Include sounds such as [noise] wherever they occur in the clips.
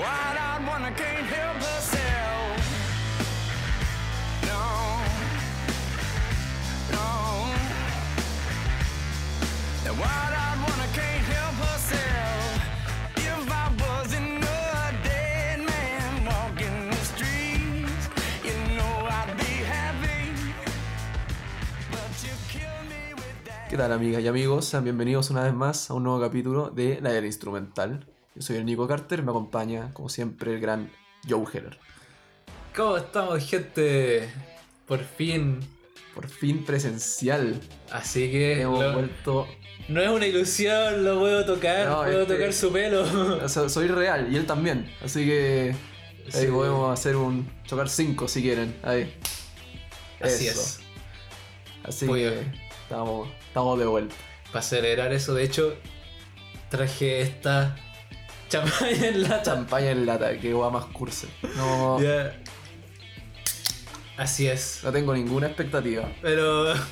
wide-eyed one that can't help herself. No, no. That wide-eyed one that can't help herself. If I wasn't a dead man walking the streets, you know I'd be happy. But you kill me with that. ¿Qué tal amigas y amigos? Sean bienvenidos una vez más a un nuevo capítulo de La Era Instrumental. Yo soy el Nico Carter, me acompaña como siempre el gran Joe Heller. ¿Cómo estamos, gente? Por fin. Por fin presencial. Así que Hemos lo- vuelto... no es una ilusión, lo puedo tocar, No, puedo este- tocar su pelo. so- Soy real y él también. Así que ahí Sí. podemos hacer un chocar 5 si quieren. Ahí. Así Eso. es. Así Muy que bien. estamos, estamos de vuelta. Para celebrar eso, de hecho, traje esta champaña en lata. Champaña en lata, que va más curse. No. Así es. no tengo ninguna expectativa. Pero. [laughs]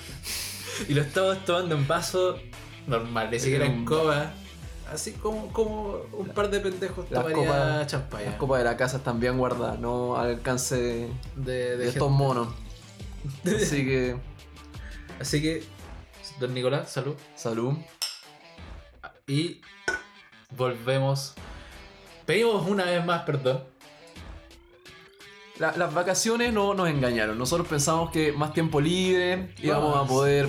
Y lo estamos tomando en vaso normal, ni siquiera en copa. Así como, como un par de pendejos Las tomaría copas, champaña. las copas de la casa están bien guardadas, no al alcance de, de, de de estos monos. Así [laughs] que, Así que, don Nicolás, salud. salud. Y volvemos. Pedimos una vez más perdón. La- las vacaciones no nos engañaron. Nosotros pensamos que más tiempo libre íbamos a poder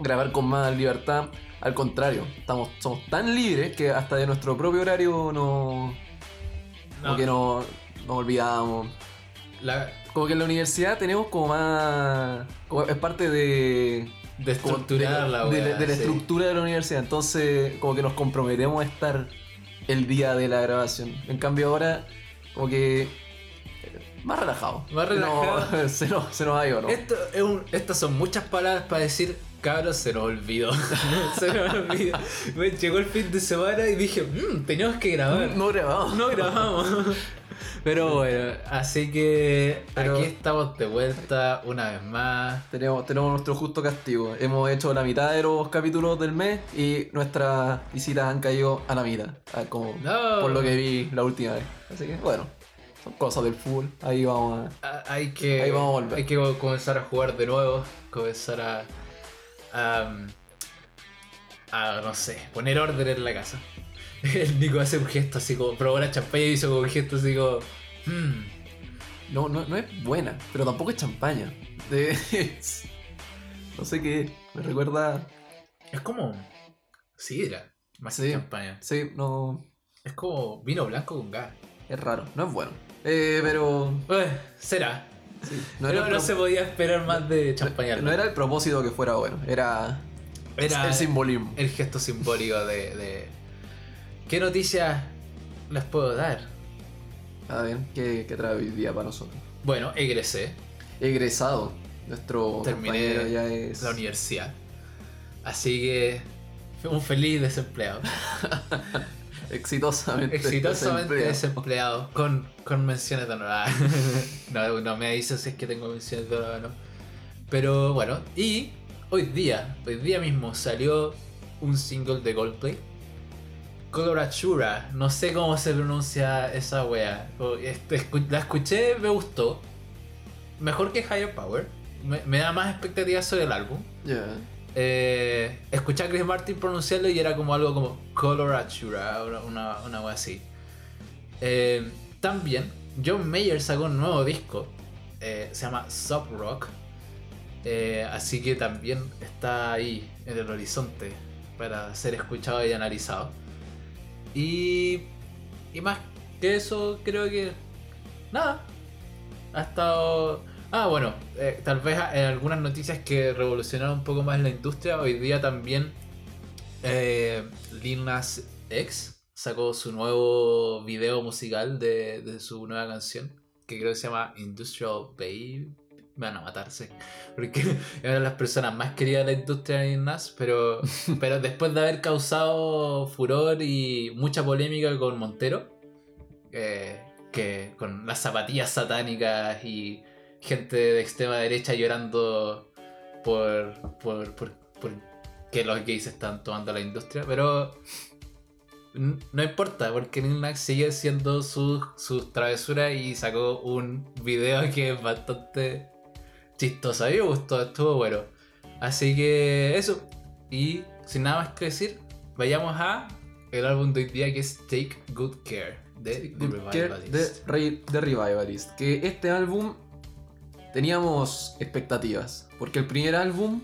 grabar con más libertad. Al contrario, estamos, somos tan libres que hasta de nuestro propio horario no, como No, que no, nos olvidamos. la, Como que en la universidad tenemos como más... como es parte de... de como estructurar de, la de- de la sí. estructura de la universidad. Entonces, como que nos comprometemos a estar el día de la grabación. En cambio, ahora, como que. eh, Más relajado. Más relajado. No, [laughs] se, nos, se nos ha ido, ¿no? Esto es un- estas son muchas palabras para decir, cabros, se nos olvidó. [laughs] se nos olvidó. Me llegó el fin de semana y dije, mmm, teníamos que grabar. No grabamos. No grabamos. [laughs] Pero bueno, así que Pero- aquí estamos de vuelta una vez más. Tenemos, tenemos nuestro justo castigo. Hemos hecho la mitad de los capítulos del mes y nuestras visitas han caído a la mitad. Como No. por lo que vi la última vez. Así que, bueno, son cosas del fútbol. Ahí vamos a. Hay que, Ahí vamos a volver. hay que comenzar a jugar de nuevo, comenzar a, a, a, no sé, poner orden en la casa. [laughs] El Nico hace un gesto así como, probó la champaña y hizo como un gesto así como, "Hmm". No, no, no es buena, pero tampoco es champaña. No sé qué. Me recuerda. es como sidra, más Sí. que champaña. Sí, no. Es como vino blanco con gas. Es raro, no es bueno. Eh, pero. Eh, será. sí, No, no, era se podía esperar más de champaña. no era el propósito que fuera bueno, era, Era el simbolismo. el gesto simbólico de, de... ¿Qué noticias les puedo dar? A ver, ¿qué, qué trae hoy día para nosotros? Bueno, egresé. Egresado. Nuestro Terminé compañero ya es. la universidad. Así que un feliz desempleado. [laughs] Exitosamente. Exitosamente desempleado. desempleado. Con, con menciones de honor. [laughs] No, no me dice si es que tengo menciones de honor no. Pero bueno, y hoy día, hoy día mismo salió un single de Goldplay. Colorachura, no sé cómo se pronuncia esa wea. Este, La escuché, me gustó. Mejor que Higher Power. Me, me da más expectativas sobre el álbum. Eh, escuché a Chris Martin pronunciarlo y era como algo como Colorachura, una, una, wea así. Eh, también, John Mayer sacó un nuevo disco, eh, se llama Sub Rock. Así que también está ahí en el horizonte para ser escuchado y analizado. Y, y más que eso, creo que nada. Ha estado. Ah, bueno, eh, tal vez en algunas noticias que revolucionaron un poco más la industria. Hoy día también eh, Lil X sacó su nuevo video musical de, de su nueva canción, que creo que se llama Industrial Babe. Me van a matarse, porque [laughs] de las personas más queridas de la industria de Nas, pero, [laughs] pero después de haber causado furor y mucha polémica con Montero, eh, que con las zapatillas satánicas y gente de extrema derecha llorando por, por, por, por que los gays están tomando la industria, pero No importa, porque Lil Nas sigue siendo sus sus travesuras y sacó un video que es bastante chistoso. A mí me gustó, estuvo bueno. Así que eso. Y sin nada más que decir, vayamos a el álbum de hoy día que es Take Good Care de The Good Care Revivalist. de, Re- de Revivalist. Que este álbum teníamos expectativas. Porque el primer álbum,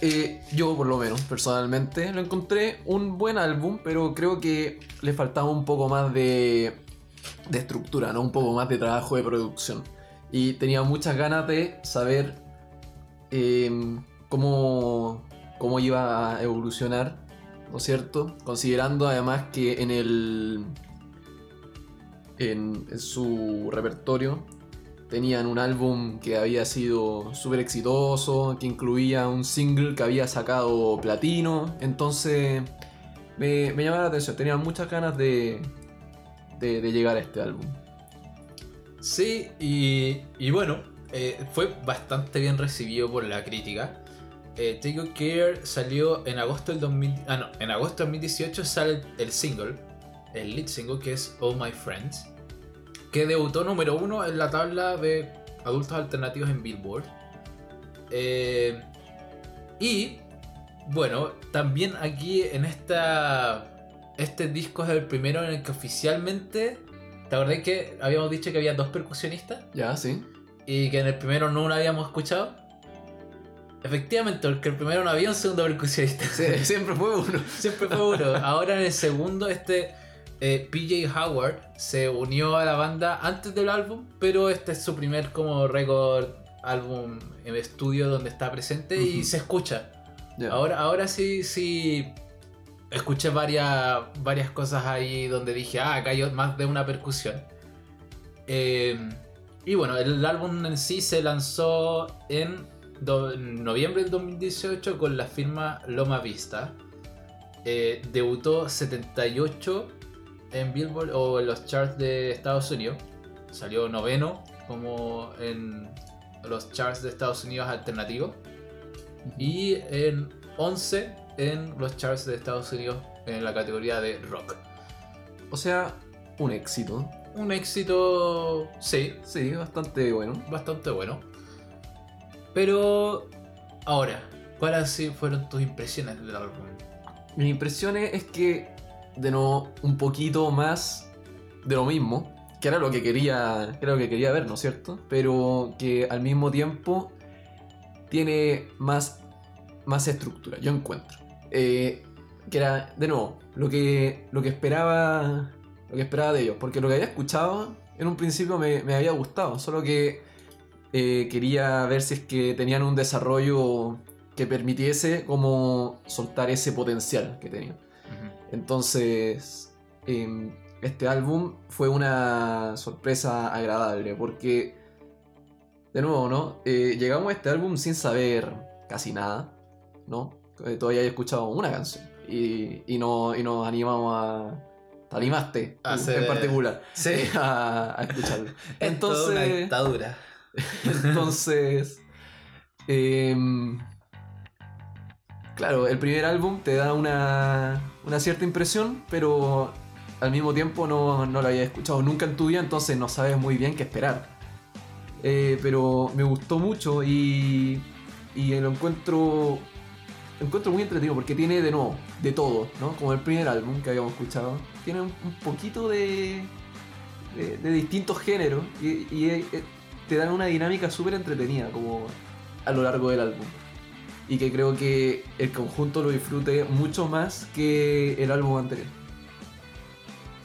eh, yo por lo menos personalmente, lo encontré un buen álbum, pero creo que le faltaba un poco más de, de estructura, ¿no? un poco más de trabajo de producción. Y tenía muchas ganas de saber eh, cómo, cómo iba a evolucionar, ¿no es cierto? Considerando además que en el en, su repertorio tenían un álbum que había sido súper exitoso, que incluía un single que había sacado platino, entonces me, me llamaba la atención, tenía muchas ganas de, de llegar a este álbum. Sí, y, y bueno, eh, fue bastante bien recibido por la crítica. Eh, Take Good Care salió en agosto del 2000, ah, no, en agosto del 2018 sale el single, el lead single que es All My Friends, que debutó número uno en la tabla de adultos alternativos en Billboard. Eh, y bueno, también aquí en esta este disco es el primero en el que oficialmente ¿Te acordás que habíamos dicho que había dos percusionistas? Ya, sí. Y que en el primero no lo habíamos escuchado. Efectivamente, porque el primero no había un segundo percusionista. Sí, [laughs] siempre fue uno. [laughs] Siempre fue uno. Ahora en el segundo, este eh, PJ Howard se unió a la banda antes del álbum, pero este es su primer como récord álbum en estudio donde está presente y se escucha. Ahora, ahora sí, sí. Escuché varias, varias cosas ahí donde dije, ah, acá hay más de una percusión. Eh, y bueno, el álbum en sí se lanzó en do- en noviembre del 2018 con la firma Loma Vista. Eh, debutó 78 en Billboard o en los charts de Estados Unidos. Salió noveno como en los charts de Estados Unidos alternativos. Y en 11 en los charts de Estados Unidos en la categoría de rock. O sea, un éxito. Un éxito, sí, Sí, bastante bueno. bastante bueno. Pero ahora, ¿cuáles sí fueron tus impresiones del álbum? Mis impresiones es que, de nuevo, un poquito más de lo mismo, que era lo que quería, que era lo que quería ver, ¿no es cierto? Pero que al mismo tiempo tiene más, más estructura, yo encuentro. Eh, que era, de nuevo, lo que, lo que esperaba lo que esperaba de ellos, porque lo que había escuchado en un principio me, me había gustado, solo que eh, quería ver si es que tenían un desarrollo que permitiese como soltar ese potencial que tenían. Entonces, em, este álbum fue una sorpresa agradable porque, de nuevo, ¿no? Eh, llegamos a este álbum sin saber casi nada, ¿no? Eh, todavía he escuchado una canción y, y, no, y nos animamos a... Te animaste en- particular Sí. a, a escucharlo. [laughs] Es toda una Entonces, dictadura. [laughs] entonces, em, claro, el primer álbum te da una, una cierta impresión, pero al mismo tiempo no, no lo había escuchado nunca en tu vida, entonces no sabes muy bien qué esperar. Eh, pero me gustó mucho y, y lo encuentro, encuentro muy entretenido porque tiene de nuevo, de todo, ¿no? Como el primer álbum que habíamos escuchado, tiene un, un poquito de, de, de distintos géneros y, y, eh, te dan una dinámica súper entretenida como a lo largo del álbum. Y que creo que el conjunto lo disfrute mucho más que el álbum anterior.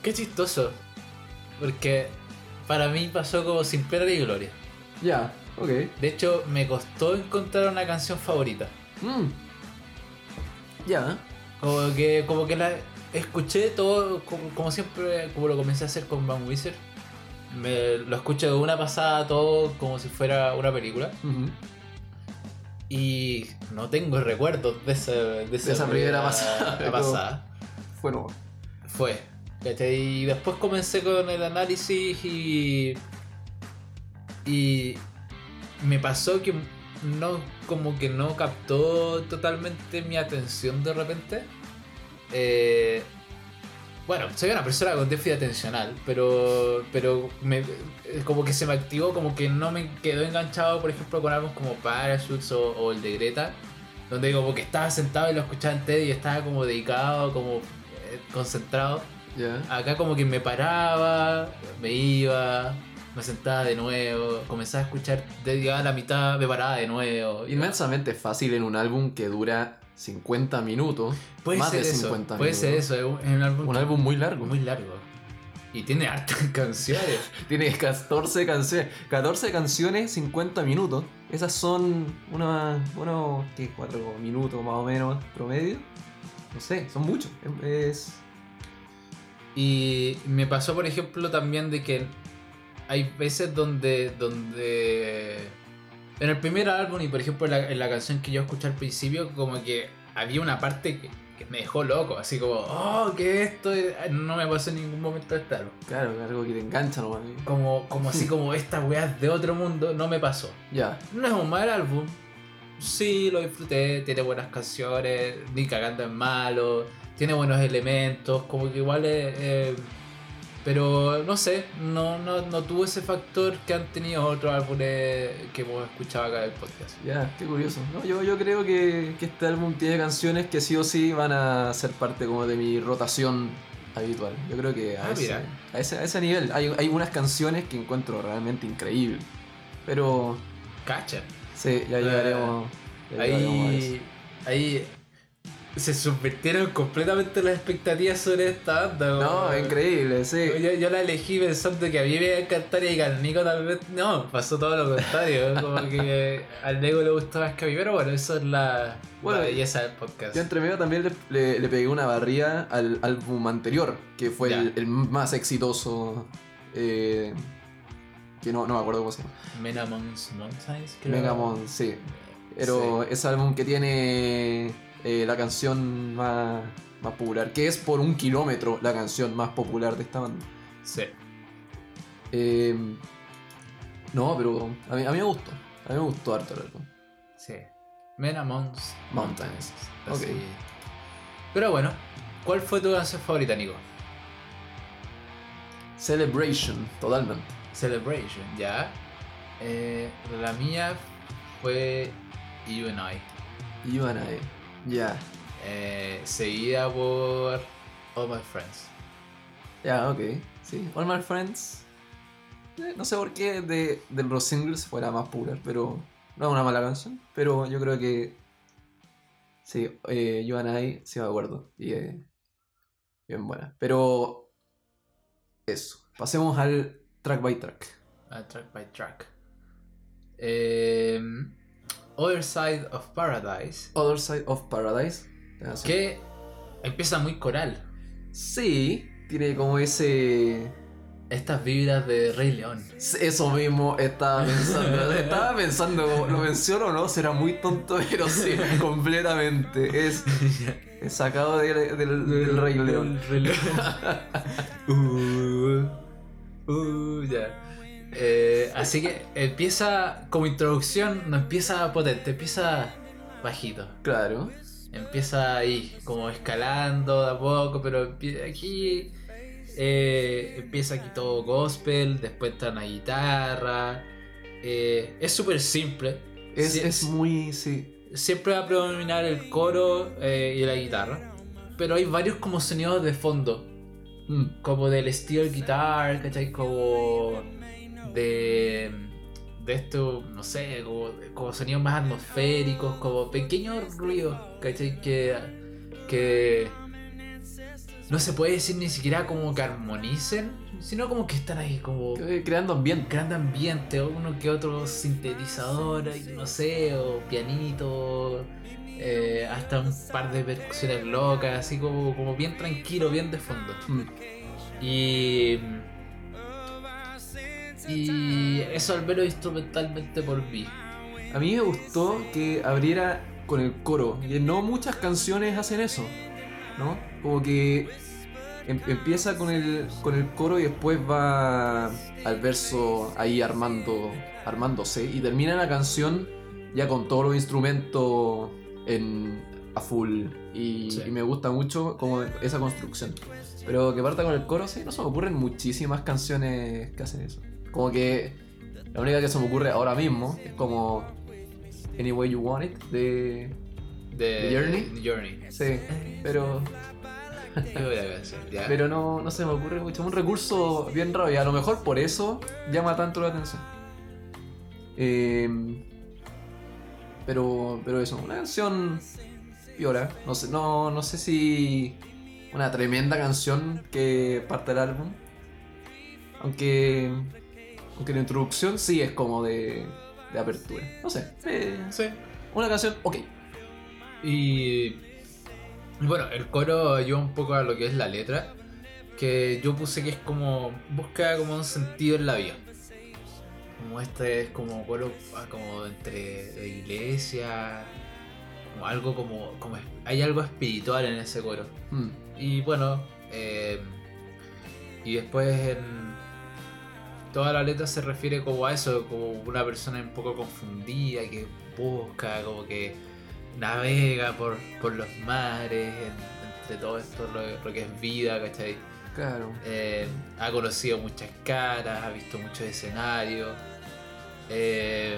Qué chistoso. Porque para mí pasó como sin pena ni gloria. Ya, ok. De hecho, me costó encontrar una canción favorita. Mm. Ya, Como que, como que la escuché todo, como, como siempre, como lo comencé a hacer con Van Wizard. Me lo escuché de una pasada todo como si fuera una película. Y no tengo recuerdos de, ese, de, esa esa primera pasada, [laughs] pasada. fue nuevo. Fue. Y después comencé con el análisis y. Y me pasó que no, como que no captó totalmente mi atención de repente. Eh, Bueno, soy una persona con déficit atencional, pero, pero me, como que se me activó, como que no me quedó enganchado, por ejemplo, con álbumes como Parachutes o, o el de Greta, donde como que estaba sentado y lo escuchaba entero y estaba como dedicado, como eh, concentrado. Acá como que me paraba, me iba, me sentaba de nuevo, comenzaba a escuchar, llegaba a la mitad, me paraba de nuevo. Inmensamente fácil en un álbum que dura 50 minutos. Puede más ser de eso, 50 puede minutos. ser eso, es un, álbum, Un que- álbum muy largo. muy largo. Y tiene hartas [laughs] canciones. Tiene 14 canciones. 14 canciones, 50 minutos. Esas son unos, unos ¿qué? 4 minutos más o menos promedio. No sé, son muchos. Es, Y me pasó, por ejemplo, también de que hay veces donde. donde en el primer álbum y por ejemplo en la, en la canción que yo escuché al principio, como que había una parte que, que me dejó loco, así como, oh, que esto no me pasó en ningún momento de álbum. claro, algo que te engancha nomás. Como, como así [laughs] como esta weá es de otro mundo, no me pasó. Ya, No es un mal álbum. Sí, lo disfruté, tiene buenas canciones, ni cagando en malo, tiene buenos elementos, como que igual es... eh, pero no sé, no, no, no tuvo ese factor que han tenido otros álbumes que hemos escuchado acá en el podcast. ya, qué curioso. No, yo, yo creo que, que este álbum tiene canciones que sí o sí van a ser parte como de mi rotación habitual. Yo creo que a, Ah, ese, a, ese, a ese nivel hay, hay unas canciones que encuentro realmente increíbles. Pero Cacha. sí, ya Eh, llegaremos, ya llegaremos a eso. Ahí, ahí se subvirtieron completamente las expectativas sobre esta banda. No, increíble, sí. Yo, yo la elegí pensando que a mí me iba a encantar y que al Nico tal vez. No, pasó todo lo contrario. [laughs] Como que al Nico le gustó más que a mí, pero bueno, eso es la, Bueno, la belleza del podcast. Yo entre medio también le, le- le pegué una barría al álbum anterior, que fue el, más exitoso. eh, que no, no me acuerdo cómo se llama. Men Amongst Mountains, creo. Megamon, sí. Pero ese álbum que tiene eh, la canción más, más popular, que es por un kilómetro la canción más popular de esta banda. Sí. Eh, no, pero a mí, a mí me gustó. A mí me gustó harto el álbum. Sí. Men Amongst Mountains. Así. Ok. Pero bueno, ¿cuál fue tu canción favorita, Nico? Celebration, totalmente. Celebration, ya. Eh, la mía fue You and I. Y van ahí. Ya. Eh, seguida por All My Friends. Ya, ok. Sí, All My Friends. eh, no sé por qué de, de los singles fuera más popular, pero no es una mala canción. Pero yo creo que. Sí, eh, You and I, sí me acuerdo. Y eh, bien buena. Pero. Eso. Pasemos al track by track. Ah, track by track. Eh, Other Side of Paradise. Other Side of Paradise. canción. Que empieza muy coral. Sí, tiene como ese. Estas vibras de Rey León. Eso mismo estaba pensando. [laughs] estaba pensando, ¿lo menciono o no? Será muy tonto, pero sí, [laughs] completamente. Es, es sacado de- del, del Rey León. Rey León. [laughs] uh, uh, ya. Eh, así que empieza como introducción, no empieza potente, empieza bajito. Claro. Empieza ahí, como escalando de a poco, pero aquí eh, empieza aquí todo gospel, después está una guitarra. eh, es súper simple. Es, muy. Sí. Siempre va a predominar el coro y la guitarra. Pero hay varios como sonidos de fondo. Mm, Como del steel guitar, ¿cachai? Como de... De esto, no sé, como, como sonidos más atmosféricos, como pequeños ruidos, ¿cachai? Que, que no se puede decir ni siquiera como que armonicen, sino como que están ahí como eh, Creando ambiente. gran ambiente, o uno que otro sintetizador, no sé, o pianito, eh, hasta un par de percusiones locas, así como, como bien tranquilo, bien de fondo. Mm, Y. Y eso al menos instrumentalmente por mí. A mí me gustó que abriera con el coro. Y no muchas canciones hacen eso. ¿No? Como que em- empieza con el, con el coro y después va al verso ahí armando, armándose. Y termina la canción ya con todos los instrumentos en, a full y, Sí. y me gusta mucho como esa construcción. Pero que parta con el coro, sí, no se me ocurren muchísimas canciones que hacen eso. Como que la única que se me ocurre ahora mismo es como Any Way You Want It de... De Journey? Journey. Sí, pero, pero no, no se me ocurre mucho. Es un recurso bien raro y a lo mejor por eso llama tanto la atención. Eh, pero, pero eso, una canción piola. No sé, no, no sé si una tremenda canción que parte del álbum. Aunque, aunque la introducción sí es como de, de apertura. No sé, eh, Sí. una canción, ok. Y y bueno, el coro ayuda un poco a lo que es la letra, que yo puse que es como busca como un sentido en la vida. Como este es como coro ah, como entre de iglesia, como algo como, como hay algo espiritual en ese coro. Mm, Y bueno, eh, y después en toda la letra se refiere como a eso, como una persona un poco confundida que busca, como que navega por, por los mares, en- entre todo esto, lo, lo que es vida, ¿cachai? claro. Eh, ha conocido muchas caras, ha visto muchos escenarios. eh,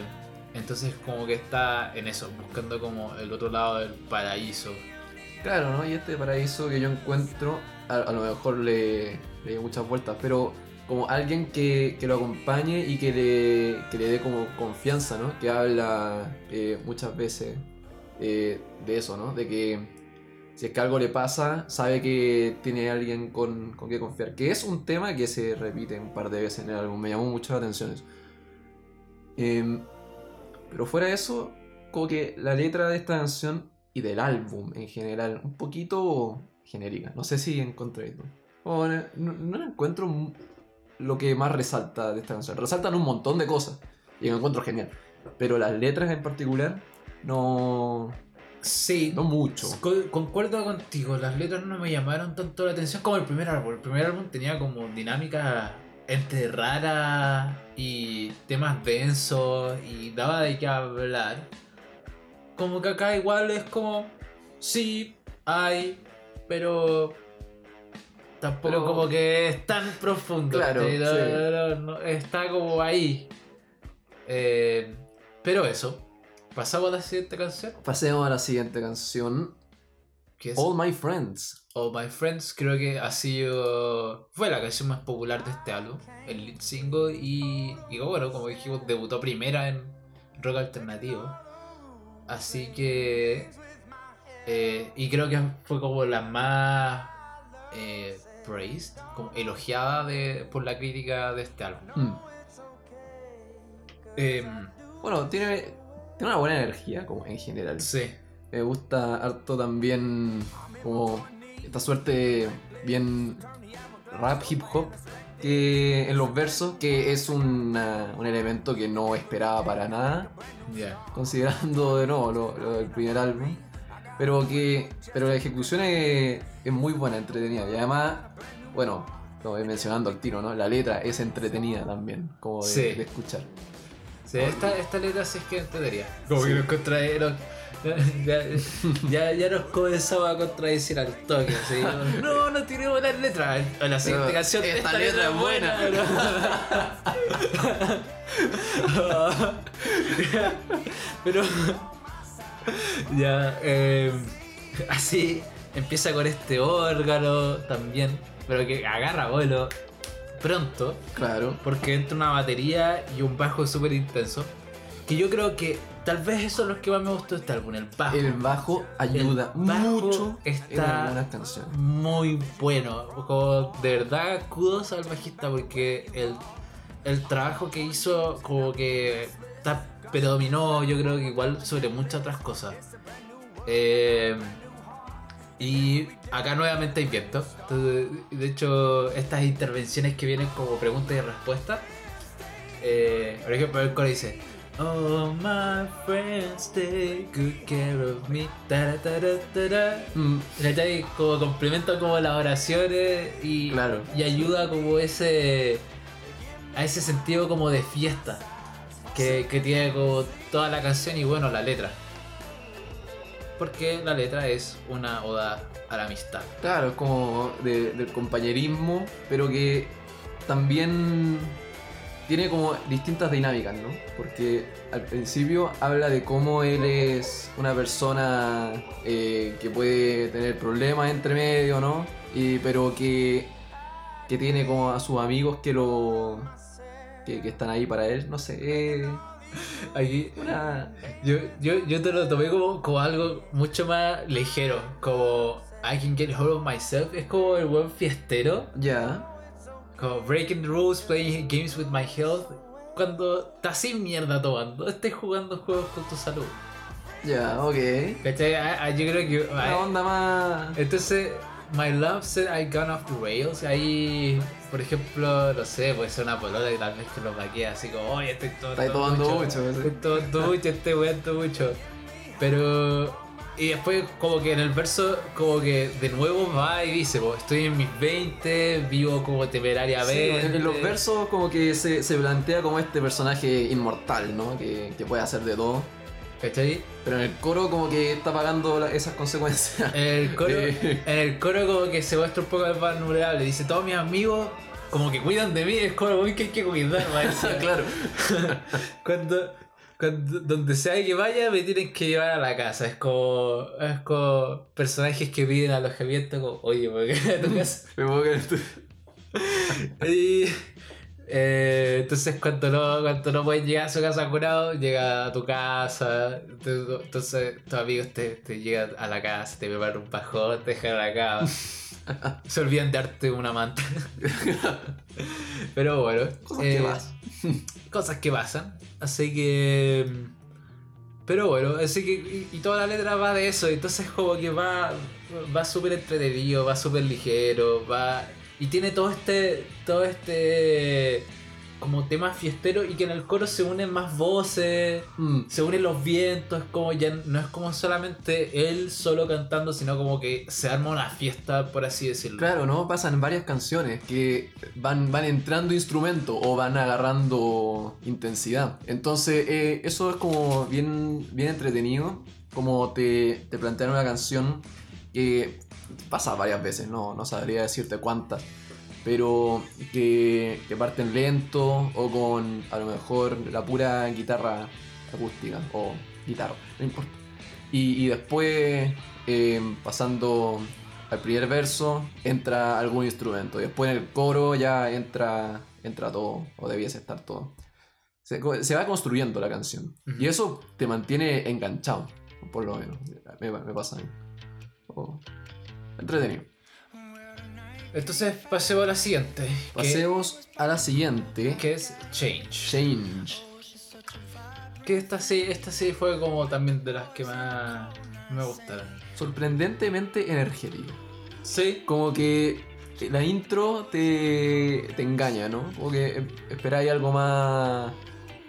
entonces como que está en eso, buscando como el otro lado del paraíso. Claro, ¿no? Y este paraíso que yo encuentro, a, a lo mejor le, le doy muchas vueltas, pero como alguien que, que lo acompañe y que le, que le dé como confianza, ¿no? Que habla eh, muchas veces eh, de eso, ¿no? De que si es que algo le pasa, sabe que tiene alguien con, con confiar. Que es un tema que se repite un par de veces en el álbum, me llamó mucho la atención eso. Em, pero fuera de eso, como que la letra de esta canción y del álbum en general, un poquito genérica. No sé si encontré esto. No, no- la encuentro lo que más resalta de esta canción. Resaltan un montón de cosas y lo encuentro genial. Pero las letras en particular, no, Sí, no mucho. Co- concuerdo contigo, las letras no me llamaron tanto la atención como el primer álbum. El primer álbum tenía como dinámica entre raras y temas densos y daba de qué hablar. Como que acá igual es como, sí, hay, pero tampoco Pero- como que es tan profundo. Claro, está como ahí. Eh, pero eso, pasamos a la siguiente canción. Pasemos a la siguiente canción. Que es All My Friends. All My Friends creo que ha sido. fue la canción más popular de este álbum, el lead single, y, y bueno, como dijimos, debutó primera en rock alternativo. Así que. eh, y creo que fue como la más eh, praised, como elogiada de, por la crítica de este álbum. Mm. Em, Bueno, tiene, tiene una buena energía como en general. sí, Me gusta harto también como esta suerte bien rap hip hop que en los versos que es una- un elemento que no esperaba para nada ya. considerando de nuevo lo, lo del primer álbum pero que pero la ejecución es, es muy buena entretenida y además bueno lo voy mencionando al tiro no la letra es entretenida también como de, Sí. de escuchar Sí, esta, esta letra sí es que entendería. Como Sí. que nos contrae- [laughs] ya, ya, ya nos comenzamos a contradecir al toque. así, No, no tiremos las letras. La siguiente Pero canción, esta letra es buena. Pero. [laughs] ya, eh, así empieza con este órgano también. Pero que agarra vuelo pronto. claro Porque entra una batería y un bajo súper intenso. Que yo creo que tal vez eso es lo que más me gustó de este álbum, el bajo. el bajo ayuda El bajo mucho en está- canciones Muy bueno. Como de verdad, kudos al bajista porque el, el trabajo que hizo como que está- predominó yo creo que igual sobre muchas otras cosas. Eh, y acá nuevamente hay viento. Entonces, de hecho, estas intervenciones que vienen como preguntas y respuestas. eh, por ejemplo, el coro dice: Oh, my friends take good care of me. Tara, tara, tara. Mm, ¿Cachai? Como complementa como las oraciones y, Claro. y ayuda como ese a ese sentido como de fiesta que, que tiene como toda la canción y bueno la letra. Porque la letra es una oda a la amistad. Claro, es como de- del compañerismo, pero que también tiene como distintas dinámicas, ¿no? Porque al principio habla de cómo él es una persona eh, que puede tener problemas entre medio, ¿no? Y, pero que, que tiene como a sus amigos que lo que, que están ahí para él, no sé. eh, Aquí, una, yo, yo, yo te lo tomé como, como algo mucho más ligero, como I can get hold of myself, es como el buen fiestero, ya. como breaking the rules, playing games with my health, cuando estás sin mierda tomando, estés jugando juegos con tu salud. Ya, ok. ¿Cachai? Ah, ah, yo creo que... Una ah, onda más. Entonces, My Love said I gone off the rails. Ahí, por ejemplo, no sé, puede ser una polola que tal vez que lo así como, oye, estoy tomando Estáis tomando mucho. mucho, sí. Estoy tomando mucho, estoy weando mucho. Pero. Y después, como que en el verso, como que de nuevo va y dice, pues, estoy en mis 20, vivo como Sí, temerariamente. en en los versos como que se, se plantea como este personaje inmortal, ¿no? Que, que puede hacer de todo. ¿Cachai? Pero en el coro como que está pagando esas consecuencias. En el coro, [laughs] en el coro como que se muestra un poco más vulnerable. Dice, todos mis amigos como que cuidan de mí, es como muy que hay que cuidar, me [laughs] claro. [laughs] Cuando, cuando donde sea que vaya me tienen que llevar a la casa. Es como, es como personajes que piden alojamiento como, oye, ¿por qué a tu casa? Me puedo creer tú. Y, eh, entonces cuando no, cuando no pueden llegar a su casa curado, llega a tu casa. Entonces, tus amigos te, te llegan a la casa, te preparan un pajón, te dejan la [laughs] cama. Se olvidan de darte una manta. [laughs] Pero bueno. Cosas eh, que pasan. [laughs] cosas que pasan. Así que. Pero bueno, así que. Y, y toda la letra va de eso. Entonces, como que va. Va súper entretenido, va súper ligero, va. Y tiene todo este. Todo este. Como tema fiestero y que en el coro se unen más voces. Mm, Se unen los vientos, como ya no es como solamente él solo cantando, sino como que se arma una fiesta, por así decirlo. Claro, ¿no? Pasan varias canciones que van, van entrando instrumentos o van agarrando intensidad. Entonces, eh, eso es como bien, bien entretenido. Como te, te plantean una canción que pasa varias veces, no, no sabría decirte cuántas. Pero que, que parten lento o con a lo mejor la pura guitarra acústica o guitarra, no importa. Y, y después, eh, pasando al primer verso, entra algún instrumento. Y después en el coro ya entra, entra todo, o debiese estar todo. Se, va construyendo la canción. Y eso te mantiene enganchado, por lo menos. Me, me pasa a mí. Oh, entretenido. Entonces pasemos a la siguiente. que- Pasemos a la siguiente. que es Change. Change. Que esta sí, esta sí fue como también de las que más me gustaron. Sorprendentemente energética. Sí, Como que la intro te, te engaña, ¿no? Como que em- esperáis algo más,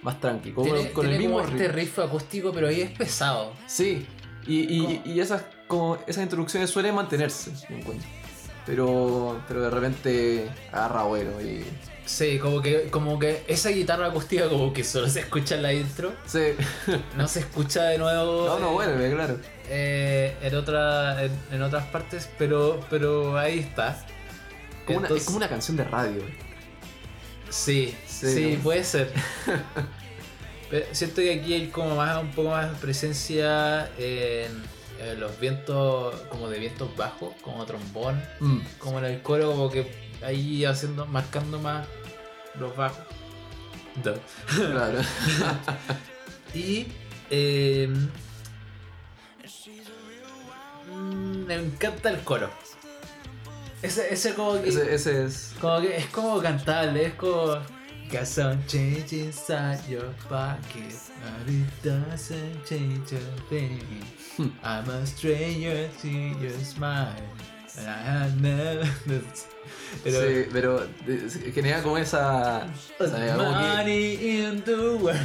más tranqui. Como tiene, con el mismo como este riff acústico, pero ahí es pesado. Sí. Y, y, y esas, como, esas introducciones suelen mantenerse, yo encuentro. Pero, pero de repente agarra vuelo y. Sí, como que, como que esa guitarra acústica como que solo se escucha en la intro, Sí. no se escucha de nuevo No, no eh, vuelve, claro. eh, en, otra, en, en otras partes, pero, pero ahí está. Como una- es como una canción de radio. Sí, Sí, sí, ¿no? puede ser. [laughs] Pero siento que aquí hay como más un poco más presencia en, en los vientos, como de vientos bajos, como trombón, Mm, como en el coro, como que ahí haciendo, marcando más los bajos. Claro. [laughs] Y eh, me encanta el coro. Ese, ese como que ese, ese es. Como que es como cantable, es como Got some change inside your pocket But it doesn't change a thing I'm a stranger to your smile And I have never [laughs] Pero sí, pero de- genera como esa. esa- como, que, Money in the world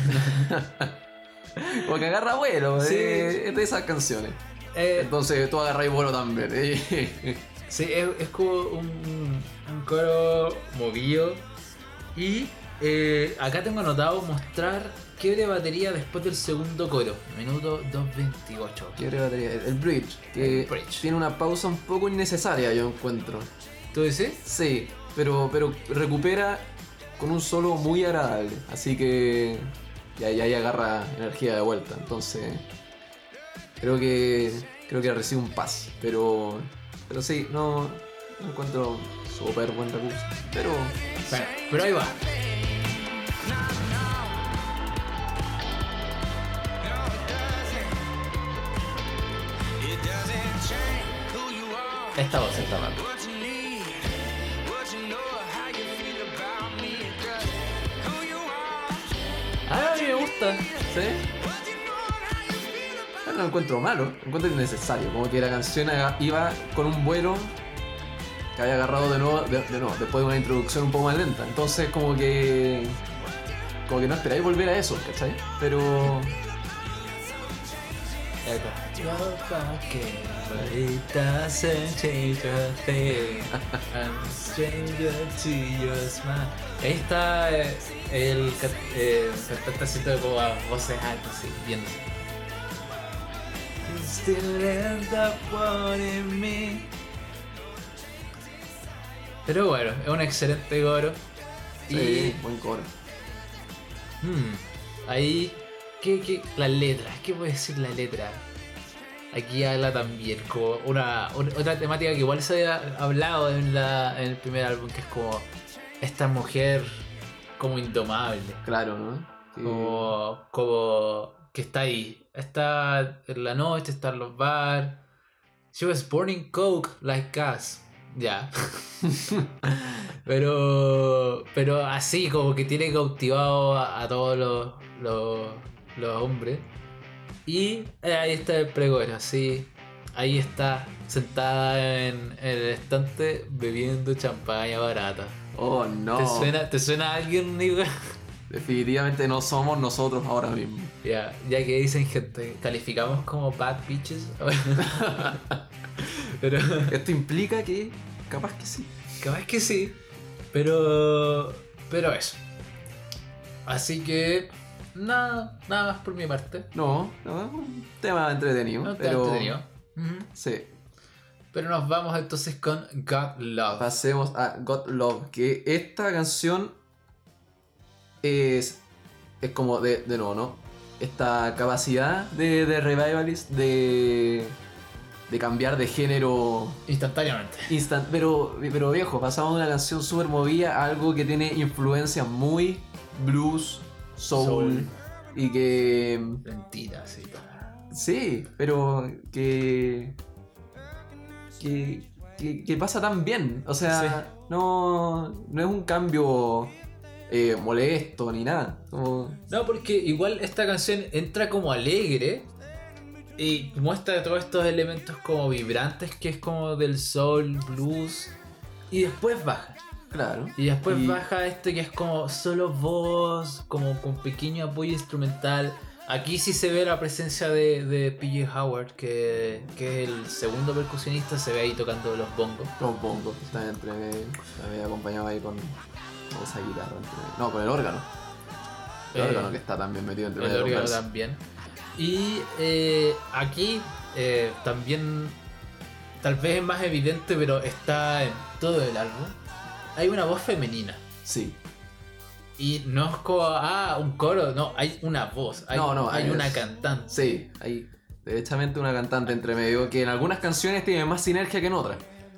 [laughs] como que agarra vuelo. Sí. eh, Es de esas canciones. Eh, Entonces tú agarras vuelo también. eh. Sí, es, es como un, un coro movido y Eh, acá tengo anotado mostrar quiebre de batería después del segundo coro, minuto 2.28. Quiebre batería. El, el bridge, que El bridge. tiene una pausa un poco innecesaria, yo encuentro. ¿Tú dices? Sí, pero, pero recupera con un solo muy agradable. Así que ya, ya ahí agarra energía de vuelta. Entonces, creo que creo que recibe un pas. Pero, pero sí, no, no encuentro súper buen recurso. Pero Bueno, pero ahí va. Esta voz está mal. Ah, me gusta. sí, no lo encuentro malo, lo encuentro innecesario. Como que la canción iba con un vuelo que había agarrado de nuevo, de, nuevo, después de una introducción un poco más lenta. Entonces, como que. Como que no esperáis volver a eso, ¿cachai? Pero. Ahí está eh, el eh, cantante haciendo como a voces altas, así, viéndose. Still end up wanting. Pero bueno, es un excelente coro. Sí, Y buen coro. Hmm, ahí, ¿qué, qué? Las letras, ¿qué puede decir la letra? Aquí habla también como una, un- otra temática que igual se había hablado en, la, en el primer álbum, que es como esta mujer como indomable, Claro, ¿no? Como, como que está ahí, está en la noche, está en los bars. She was born in coke like us. Ya. pero pero así como que tiene cautivado a, a todos los, los, los hombres. Y eh, ahí está el pregón, así. Ahí está, sentada en, en el estante bebiendo champaña barata. Oh, no. ¿Te, suena, ¿Te suena a alguien, Nico? Definitivamente no somos nosotros ahora mismo. Ya, ya que dicen gente, calificamos como bad bitches. [laughs] Pero Esto implica que capaz que sí. capaz que sí. Pero. Pero eso. Así que. Nada, nada más por mi parte. No, no, es un tema entretenido. No está pero entretenido. Sí. Pero nos vamos entonces con God Love. Pasemos a God Love, que esta canción es, es como de, de nuevo, ¿no? Esta capacidad de, de Revivalist de, de cambiar de género Instantáneamente. instant, pero, pero viejo, pasamos de una canción súper movida a algo que tiene influencias muy blues, soul, Soul. y que Mentira, sí. Sí, pero que. que. que, que pasa tan bien. O sea, Sí. no. no es un cambio eh, molesto ni nada. Como- No, porque igual esta canción entra como alegre y muestra todos estos elementos como vibrantes que es como del soul, blues y después baja. claro. Y después Y- baja esto que es como solo voz, como con pequeño apoyo instrumental. Aquí sí se ve la presencia de, de PJ Howard, que, que es el segundo percusionista, se ve ahí tocando los bongos. Los bongos que están entre. Había acompañado ahí con. con esa guitarra. entre- no, con el órgano. El Eh, órgano que está también metido entre El órgano también. Y eh, aquí eh, también, tal vez es más evidente, pero está en todo el álbum. Hay una voz femenina. Sí. Y no es como, ah, un coro, no, hay una voz, hay, No, no, hay una cantante. Sí, hay derechamente una cantante entre medio que en algunas canciones tiene más sinergia que en otras.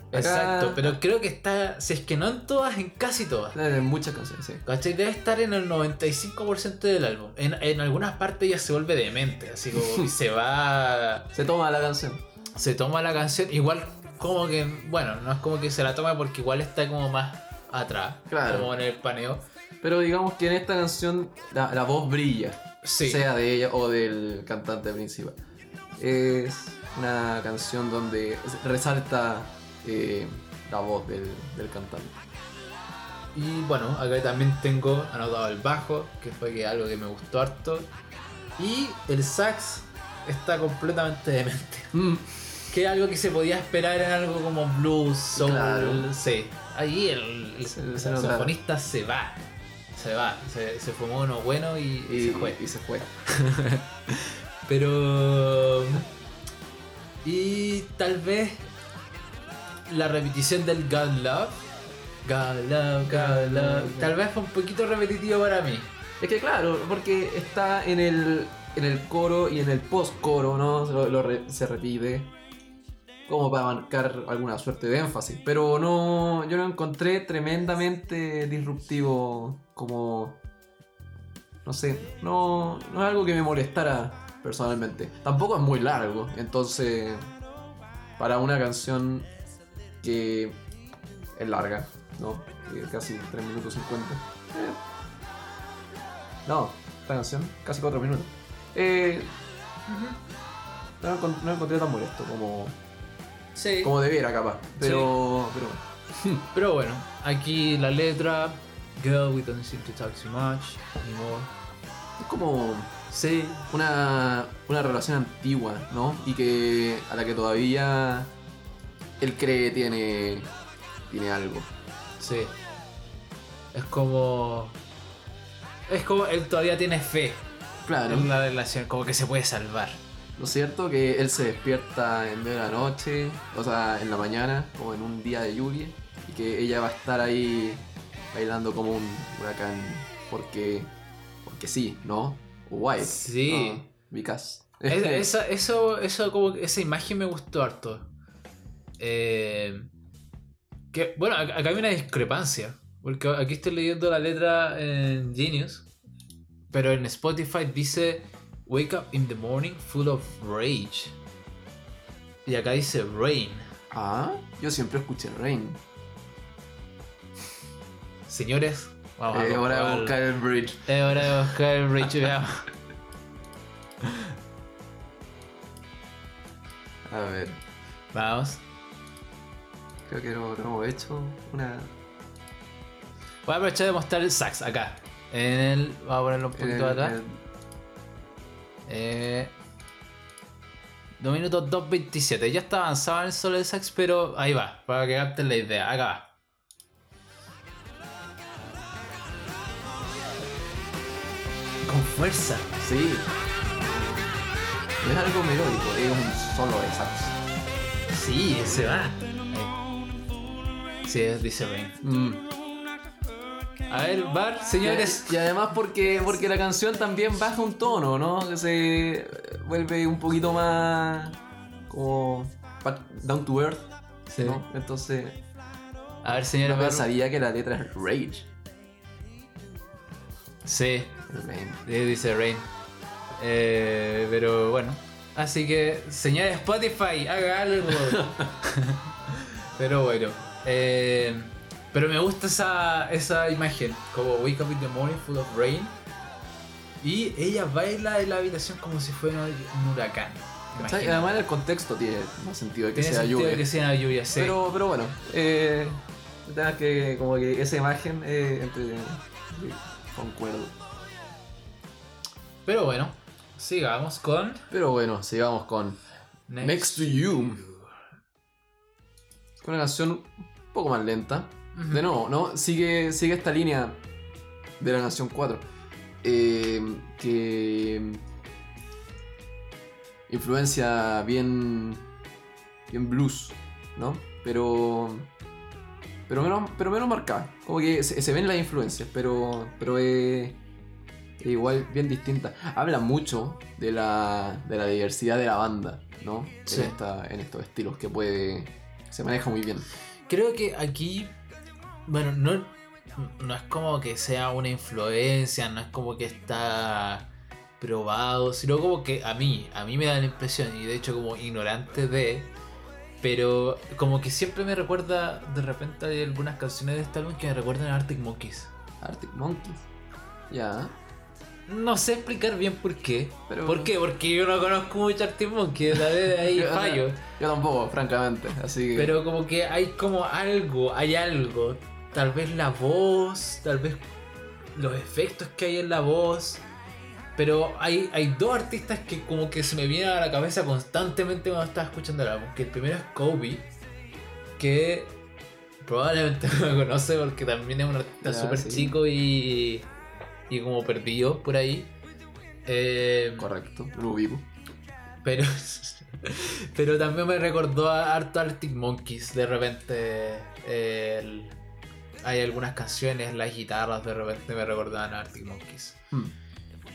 Acá- Exacto, pero creo que está, si es que no en todas, en casi todas. En muchas canciones, sí. ¿Cachai? Debe estar en el 95% del álbum. En, en algunas partes ya se vuelve demente, así como que [laughs] se va... Se toma la canción. Se toma la canción, igual como que, bueno, no es como que se la toma porque igual está como más atrás, Claro. como en el paneo. Pero digamos que en esta canción la, la voz brilla, Sí, sea de ella o del cantante principal. Es una canción donde resalta eh, la voz del, del cantante. y bueno, acá también tengo anotado el bajo, que fue que algo que me gustó harto. Y el sax está completamente demente. [laughs] Mm, Que es algo que se podía esperar en algo como blues, soul, Claro. sí. Ahí el, el Se- saxofonista se va. se va. Se, se fumó uno bueno y, Y, se fue. y se fue. [laughs] Pero. Y tal vez la repetición del God Love. God Love, God Love. Tal vez fue un poquito repetitivo para mí. Es que claro, porque está en el, en el coro y en el post-coro, ¿no? Lo- lo re- se repite. Como para marcar alguna suerte de énfasis. Pero no. Yo lo encontré tremendamente disruptivo. Como. No sé. No, no es algo que me molestara personalmente. Tampoco es muy largo. Entonces. Para una canción que es larga, ¿no? Que casi 3 minutos 50. Eh, no, esta canción, casi 4 minutos. Eh, no, lo encont- no encontré tan molesto como, Sí. como debiera, capaz. Pero, pero [laughs] Pero bueno, aquí la letra. Girl, we don't seem to talk too much anymore. es como Sí. una, una relación antigua, ¿no? Y que a la que todavía él cree tiene, tiene algo. Sí. Es como. Es como él todavía tiene fe Claro, en la relación, como que se puede salvar. lo cierto que él se despierta en medio de la noche, o sea, en la mañana, o en un día de lluvia, y que ella va a estar ahí bailando como un huracán, porque, porque sí, ¿no? Why? Sí. Ah, because. Es- [laughs] esa, eso, eso como que esa imagen me gustó harto. Eh, que, bueno, ac- acá hay una discrepancia. Porque aquí estoy leyendo la letra en Genius. Pero en Spotify dice Wake up in the morning full of rage. Y acá dice rain. Ah, yo siempre escuché Rain. Señores, vamos Eh, a hora de buscar el bridge. Es hora de buscar el rage. [laughs] veamos. A ver, Vamos. Creo que no, no hemos hecho una. Voy a aprovechar de mostrar el sax acá. En el. Vamos a ponerlo un poquito el- atrás. el- Eh, 2 minutos 2.27. Ya está avanzado en el solo de sax, pero ahí va, para que capten la idea. Acá va. Con fuerza. Sí. Es algo melódico, es un solo de sax. Sí, se va. Sí, dice Rain. Mm. A ver, Bar, señores. Y además porque, porque la canción también baja un tono, ¿no? Que se vuelve un poquito más como down to earth, Sí. ¿no? Entonces A ver, señores, no pensaría que la letra es rage. Sí, Rain. Sí, dice Rain. Eh, pero bueno. Así que, señores Spotify, haga algo. [laughs] pero bueno. Eh, pero me gusta esa, esa imagen. Como Wake up in the morning full of rain. Y ella baila en la habitación como si fuera un huracán. Además el contexto tiene más sentido de que Tiene sea lluvia. que sea lluvia, sí. Pero, pero bueno, eh, que como que esa imagen eh, entre sí, concuerdo. Pero bueno, sigamos con Pero bueno, sigamos con Next to You. Una canción un poco más lenta. De nuevo, ¿no? Sigue, sigue esta línea de la canción 4. eh, que influencia bien bien blues, ¿no? Pero pero menos pero menos marcada. Como que se, se ven las influencias, pero pero es, es igual bien distinta. Habla mucho de la de la diversidad de la banda, ¿no? Sí. En esta en estos estilos que puede se maneja muy bien. Creo que aquí, bueno, no, no es como que sea una influencia, no es como que está probado, sino como que a mí, a mí me da la impresión, y de hecho como ignorante de, pero como que siempre me recuerda, de repente hay algunas canciones de este álbum que me recuerdan a Arctic Monkeys. Arctic Monkeys. Ya. No sé explicar bien por qué. Pero- ¿Por qué? Porque yo no conozco mucho Arctic Monkeys, la de ahí [laughs] fallo. Yo tampoco, francamente. Así que. Pero como que hay como algo, hay algo. Tal vez la voz, tal vez los efectos que hay en la voz. Pero hay, hay dos artistas que como que se me vienen a la cabeza constantemente cuando estaba escuchando el álbum. Que el primero es Kobe, que probablemente [laughs] no lo conoce porque también es un artista súper sí. chico y, y como perdido por ahí. Eh, Correcto, lo ubico. pero, [laughs] pero también me recordó a harto Arctic Monkeys. De repente eh, el- hay algunas canciones, las guitarras de repente me recordaban a Arctic Monkeys. Hmm.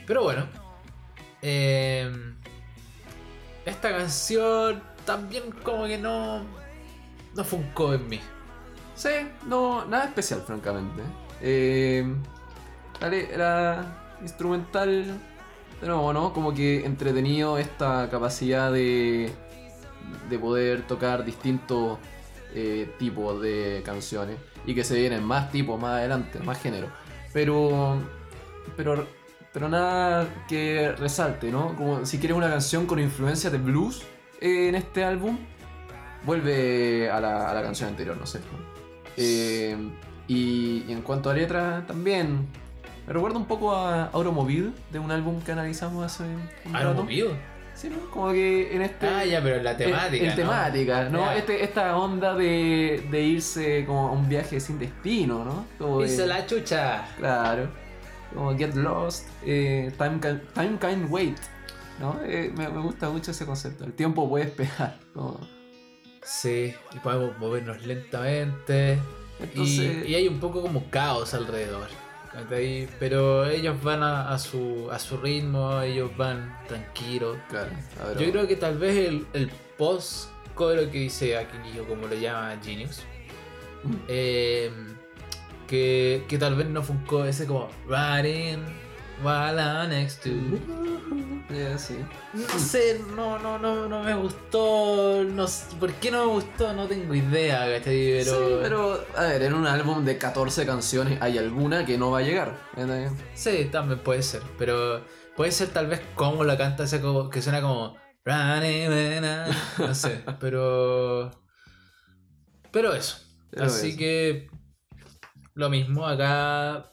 Pero bueno, eh, esta canción también como que no, no funcó en mí. Sí, no, nada especial, francamente. Eh, dale, era instrumental, de nuevo, ¿no? Como que entretenido esta capacidad de, de poder tocar distintos eh, tipos de canciones y que se vienen más tipos más adelante, más género. Pero, pero, pero nada que resalte, ¿no? Como si quieres una canción con influencia de blues eh, en este álbum, vuelve a la, a la canción anterior, no sé. Eh, y, y en cuanto a letra, también me recuerda un poco a Automobile, de un álbum que analizamos hace un ¿Algo rato. movido? Sí, ¿no? Como que en este... Ah, ya, pero en la temática. ¿no? temática, ¿no? Este, esta onda de, de irse como a un viaje sin destino, ¿no? Como de- Hizo la chucha. Claro. Como Get Lost, eh, time, can, time Can Wait, ¿no? Eh, me, me gusta mucho ese concepto. El tiempo puede esperar. [laughs] como- Sí, y podemos movernos lentamente. Entonces, y, y hay un poco como caos alrededor. ¿Cachai? Pero ellos van a, a su, a su ritmo, ellos van tranquilos. claro, ver, Yo creo que tal vez el, el post coro que dice aquí, como lo llama Genius, Mm. eh, que, que tal vez no funcó ese como Riding while I'm next to. Eh, sí. No sé, no, no, no, no me gustó. No sé, ¿Por qué no me gustó? No tengo idea, ¿cachai? Pero, Sí, pero, a ver, en un álbum de 14 canciones hay alguna que no va a llegar. Sí, también puede ser. Pero puede ser tal vez como la canta ese como, que suena como. No sé, [laughs] pero. Pero eso. Pero Así eso. que. Lo mismo, acá.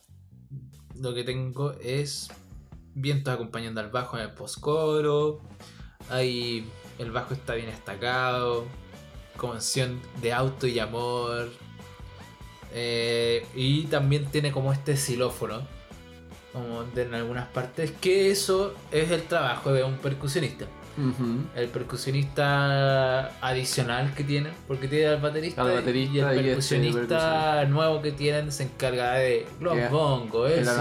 Lo que tengo es. Vientos acompañando al bajo en el post-coro. Ahí. El bajo está bien destacado. Canción de auto y amor. Eh, y también tiene como este xilófono. Como en algunas partes. Que eso es el trabajo de un percusionista. El percusionista adicional que tienen. Porque tiene al baterista. Al baterista y el y este percusionista nuevo que tienen se encarga de los Que bongos, el la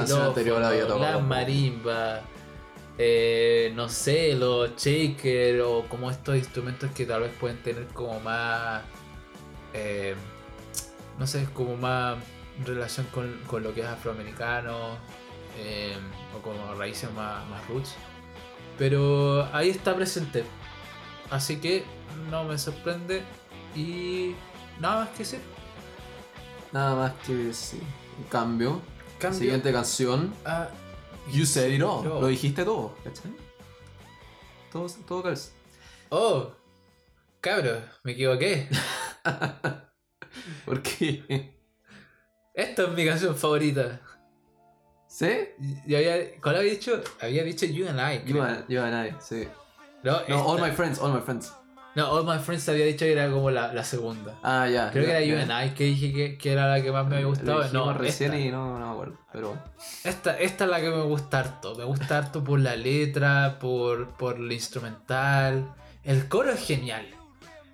la marimba. eh, no sé, los shakers o como estos instrumentos que tal vez pueden tener como más eh, no sé, como más relación con, con lo que es afroamericano eh, o como raíces más, más roots. Pero ahí está presente. Así que no me sorprende y nada más que decir. Nada más que decir. Cambio, Cambio siguiente canción. a- You said it all. Lo dijiste todo, ¿cachai? Todo, todo calza. Oh, cabro, me equivoqué. [laughs] ¿Por qué? Esta es mi canción favorita. ¿Sí? Y había, ¿Cuál había dicho? Había dicho You and I. You and, you and I, sí. No, No, All My Friends, All My Friends. no, All My Friends había dicho que era como la, la segunda. Ah, ya. Creo que era You and I que dije que, que era la que más me había gustado. No, recién esta, y no, no me acuerdo. Pero esta, esta es la que me gusta harto. Me gusta harto por la letra, por, por el instrumental. El coro es genial.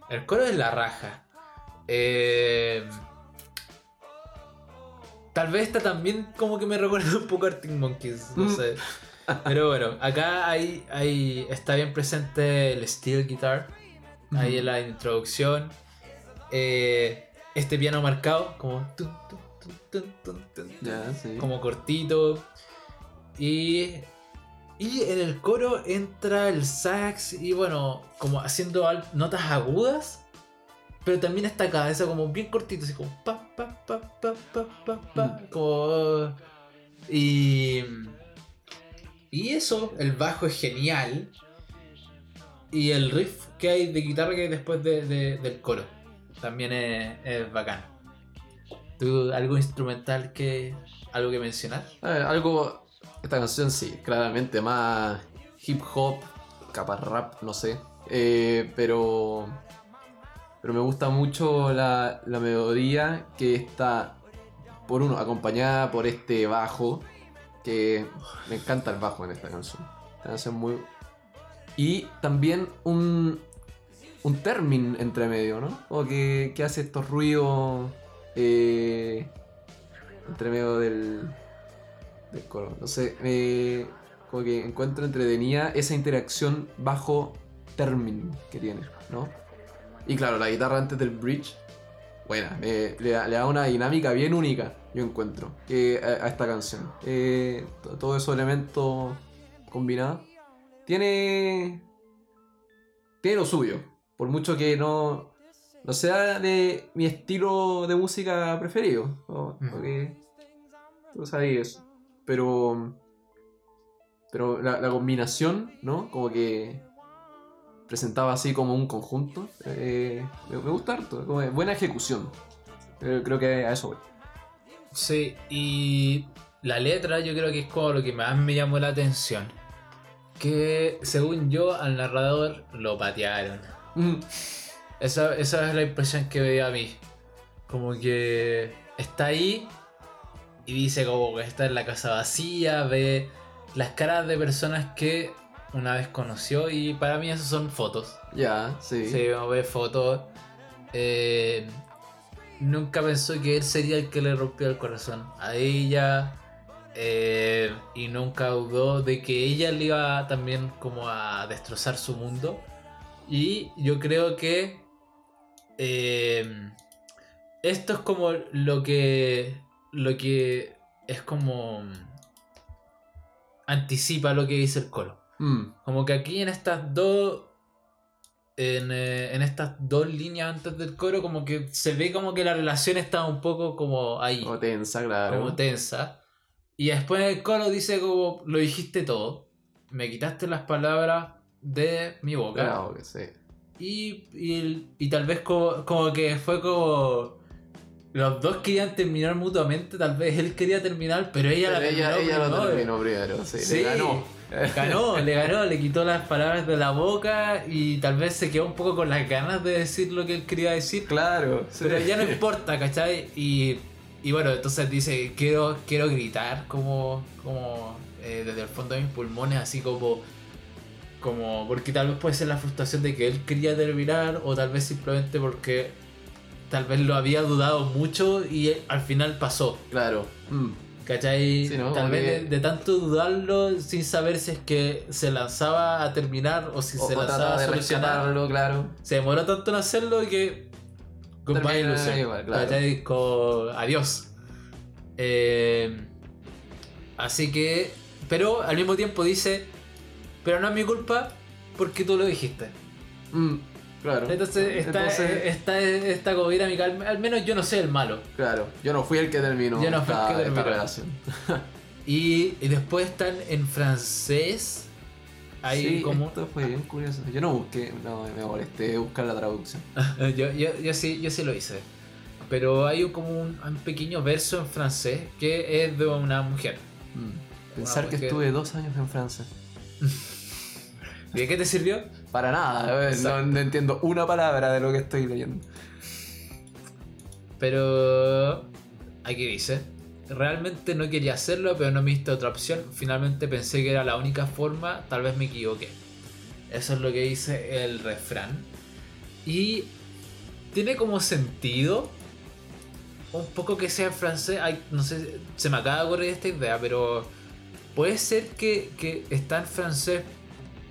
El coro es la raja. Eh, tal vez esta también como que me recuerda un poco a Arctic Monkeys. No Mm. sé. Pero bueno, acá hay, hay, está bien presente el steel guitar. Ahí en la introducción. Eh, este piano marcado, como. tun, tun, tun, sí. Como cortito. Y. Y en el coro entra el sax y bueno, como haciendo notas agudas. Pero también esta cabeza como bien cortito, así como pa pa pa pa pa pa pa. Mm. Como. Y. Y eso, el bajo es genial. Y el riff que hay de guitarra que hay después de- de- del coro. También es, es bacán. ¿Tú algo instrumental que. algo que mencionar? Ver, algo. Esta canción sí, claramente más hip hop, capa rap, no sé. Eh, pero. Pero me gusta mucho la, melodía que está, por uno, acompañada por este bajo que me encanta el bajo en esta canción. Esta canción muy... Y también un, un término entre medio, ¿no? O que, que hace estos ruidos eh, entre medio del, del coro. No sé, eh, como que encuentro entretenida esa interacción bajo término que tiene, ¿no? Y claro, la guitarra antes del bridge, buena, eh, le, da- le da una dinámica bien única, yo encuentro, que a, a esta canción. Eh, to- todos esos elementos combinados. Tiene. Tiene lo suyo. Por mucho que no. No sea de mi estilo de música preferido. ¿no? Mm. Porque tú sabes eso. Pero. Pero la, la combinación, ¿no? Como que presentaba así como un conjunto. eh, me, me gusta harto. Como buena ejecución. Eh, creo que a eso voy. Sí, y la letra yo creo que es como lo que más me llamó la atención. Que según yo al narrador lo patearon. Mm, Esa, esa es la impresión que me dio a mí. Como que está ahí y dice como que está en la casa vacía, ve las caras de personas que una vez conoció y para mí esas son fotos. ya, sí. Sí, uno ve fotos. eh, nunca pensó que él sería el que le rompió el corazón a ella. eh, y nunca dudó de que ella le iba también como a destrozar su mundo. Y yo creo que eh, esto es como lo que lo que es como anticipa lo que dice el coro. Mm, Como que aquí en estas dos. En, eh, en estas dos líneas antes del coro, como que se ve como que la relación está un poco como ahí, como tensa, claro. como tensa. Y después en el coro dice como lo dijiste todo, me quitaste las palabras de mi boca. Claro que sí. Y, y, y tal vez como, como que fue como. Los dos querían terminar mutuamente, tal vez él quería terminar, pero ella Pero la ella, terminó ella lo primero. terminó primero, sí, Sí. le ganó. Ganó, le ganó, le quitó las palabras de la boca y tal vez se quedó un poco con las ganas de decir lo que él quería decir. Claro, sí. Pero ya no importa, ¿cachai? Y, y bueno, entonces dice, quiero, quiero gritar como, como eh, desde el fondo de mis pulmones, así como, como, porque tal vez puede ser la frustración de que él quería terminar o tal vez simplemente porque tal vez lo había dudado mucho y al final pasó. Claro. Mm, ¿Cachai? Sí, ¿no? Tal vez de, de tanto dudarlo sin saber si es que se lanzaba a terminar o si O, se o lanzaba a de solucionar. rescatarlo, claro. Se demoró tanto en hacerlo que. Goodbye ilusión. claro. ¿Cachai? Adiós. Eh, así que. Pero al mismo tiempo dice. Pero no es mi culpa porque tú lo dijiste. Mm, claro. Entonces está, Entonces, está, está como ir a mi calma. Al menos yo no soy el malo. claro, yo no fui el que terminó Yo no fui el esta, que esta terminó. relación. [laughs] Y, y después están en francés. Hay sí, como. esto fue bien curioso. Yo no busqué, no me molesté buscar la traducción. [laughs] yo, yo, yo sí, yo sí lo hice. Pero hay como un, un pequeño verso en francés que es de una mujer. Mm. Pensar que mujer. estuve dos años en Francia. [laughs] ¿De qué te sirvió? Para nada, no entiendo una palabra de lo que estoy leyendo. Pero aquí dice, realmente no quería hacerlo, pero no me diste otra opción. Finalmente pensé que era la única forma, tal vez me equivoqué. Eso es lo que dice el refrán. Y tiene como sentido un poco que sea en francés. Ay, no sé, se me acaba de ocurrir esta idea, pero puede ser que, que está en francés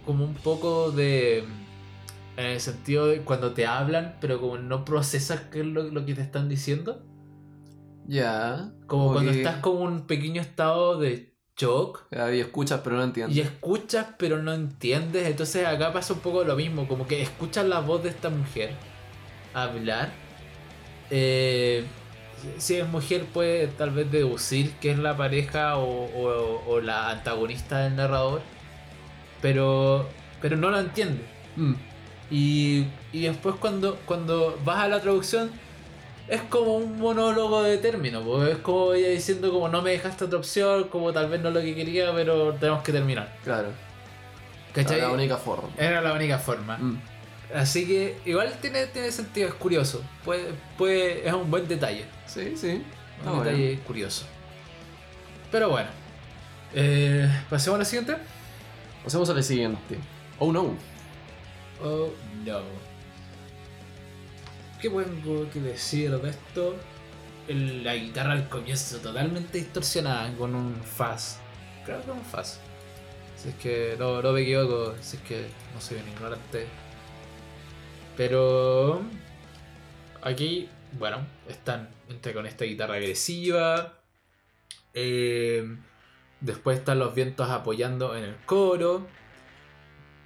como un poco de... En el sentido de cuando te hablan, pero como no procesas qué es lo, lo que te están diciendo. Ya. Como cuando que- estás como un pequeño estado de shock Y escuchas, pero no entiendes. y escuchas pero no entiendes. Entonces acá pasa un poco lo mismo, como que escuchas la voz de esta mujer hablar. Eh, si es mujer puede tal vez deducir que es la pareja o, o- o la antagonista del narrador, pero, pero no la entiende. Mm, Y, y después cuando, cuando vas a la traducción es como un monólogo de término, porque es como ella diciendo como no me dejaste otra opción, como tal vez no es lo que quería, pero tenemos que terminar. claro. ¿Cachai? La única forma. Era la única forma. Mm, Así que igual tiene, tiene sentido, es curioso. Puede, puede, es un buen detalle. Sí, sí. Un Ah, bueno. detalle curioso. Pero bueno. Eh, Pasemos a la siguiente. Pasemos a siguiente. Oh no. Oh no. ¿Qué tengo que decir de esto? La guitarra al comienzo totalmente distorsionada con un fuzz. Creo que un fuzz. Si es que no, no me equivoco, si es que no soy un ignorante. Pero aquí, bueno, están entre con esta guitarra agresiva. eh, después están los vientos apoyando en el coro.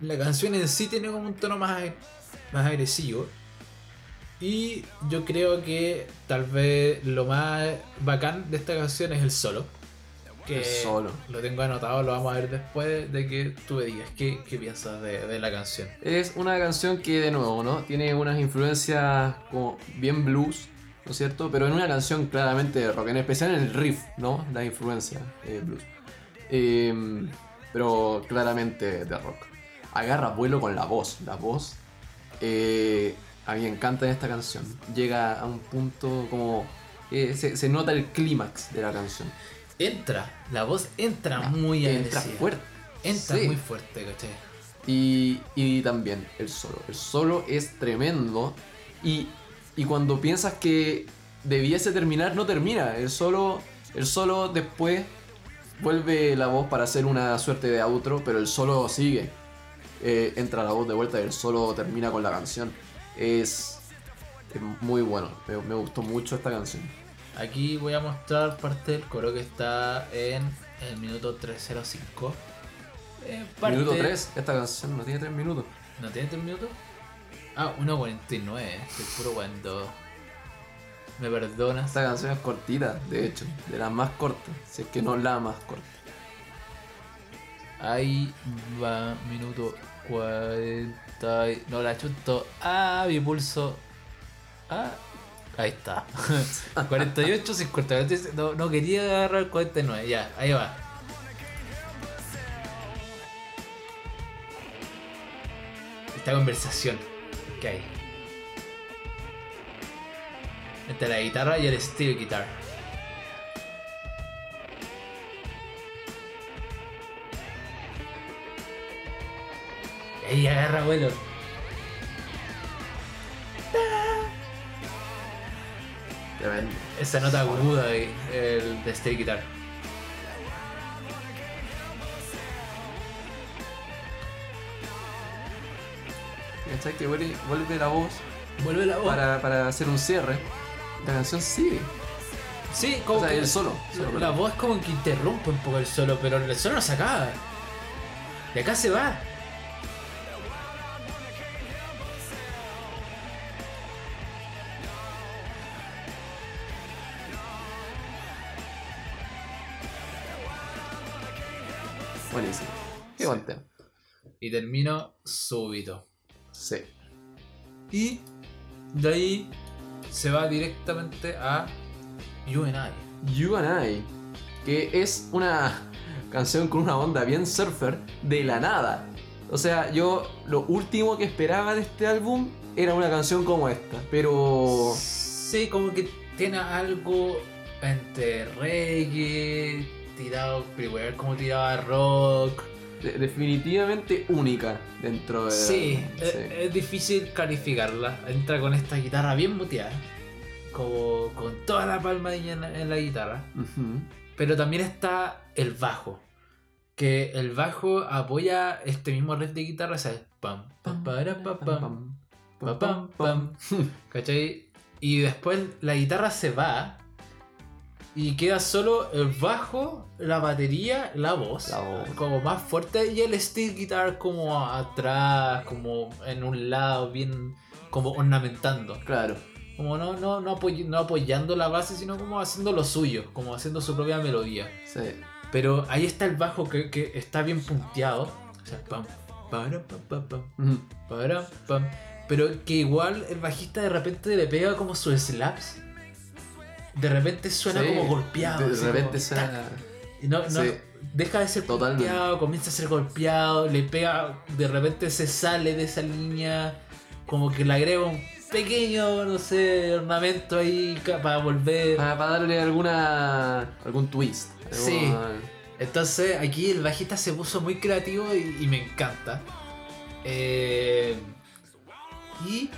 La canción en sí tiene como un tono más, más agresivo. Y yo creo que tal vez lo más bacán de esta canción es el solo. Que El solo. lo tengo anotado, lo vamos a ver después de que tú me digas qué, qué piensas de, de la canción. Es una canción que, de nuevo, ¿no? Tiene unas influencias como bien blues, ¿no es cierto? Pero en una canción claramente de rock, en especial en el riff, ¿no? La influencia eh, blues. Eh, pero claramente de rock. Agarra vuelo con la voz. La voz eh, a mí me encanta en esta canción. Llega a un punto como... eh, se, se nota el clímax de la canción. Entra, la voz entra muy Entra agresiva. fuerte. Entra Sí. muy fuerte, ¿cachai? Y, y también el solo. El solo es tremendo. Y, y cuando piensas que debiese terminar, no termina. El solo, el solo después vuelve la voz para hacer una suerte de outro, pero el solo sigue. Eh, entra la voz de vuelta y el solo termina con la canción. Es, es muy bueno. Me, me gustó mucho esta canción. Aquí voy a mostrar parte del coro que está en el minuto 305. Eh, parte- Minuto 3, esta canción no tiene 3 minutos. ¿No tiene 3 minutos? Ah, 1.49. Estoy puro cuando. ¿Me perdonas? Esta canción es cortita, de hecho, de las más cortas, si es que no la más corta. Ahí va, minuto 40. y- No la chunto. Ah, mi pulso. Ah, ahí está. [laughs] 48, 50. No, no quería agarrar 49. Ya, ahí va. Esta conversación que hay. Entre la guitarra y el steel guitar. Y ahí agarra vuelo. Tremendo. Esa nota aguda de, el, de steel guitar. ¿Cachai? Que vuelve, vuelve la voz Vuelve la voz. para, para hacer un cierre. La canción sigue. Sí, como O sea, que el solo. la- solo, la perdón. voz como que interrumpe un poco el solo, pero el solo no se acaba. Y acá se va. Buenísimo. Qué buen tema. Y termino súbito. Sí. Y de ahí se va directamente a You and I. You and I. Que es una canción con una onda bien surfer de la nada. O sea, yo lo último que esperaba de este álbum era una canción como esta. Pero. Sí, como que tiene algo entre reggae, tirado, como tiraba rock. De- definitivamente única dentro de. Sí, es, sí. es difícil calificarla. Entra con esta guitarra bien muteada, como con toda la palma en, en la guitarra. Pero también está el bajo, que el bajo apoya este mismo riff de guitarra, o sea, pam, pam, para, pa, pam, pa, pam, pam, ¿cachai? Y después la guitarra se va y queda solo el bajo, la batería, la voz, La voz. como más fuerte y el steel guitar como atrás, como en un lado, bien como ornamentando. Claro. Como no, no, no, apoy- no apoyando la base, sino como haciendo lo suyo, como haciendo su propia melodía. Sí. Pero ahí está el bajo que, que está bien punteado. O sea, pam, para, pam, pam, pam, Ujú. para, pam. Pero que igual el bajista de repente le pega como sus slaps. De repente suena Sí. como golpeado. De repente suena. tac. Y no, no, Sí. deja de ser Totalmente. golpeado, comienza a ser golpeado, le pega, de repente se sale de esa línea, como que le agrega un pequeño, no sé, ornamento ahí para volver. Para, para darle alguna. algún twist. Sí. Entonces aquí el bajista se puso muy creativo y, y me encanta. Eh, y...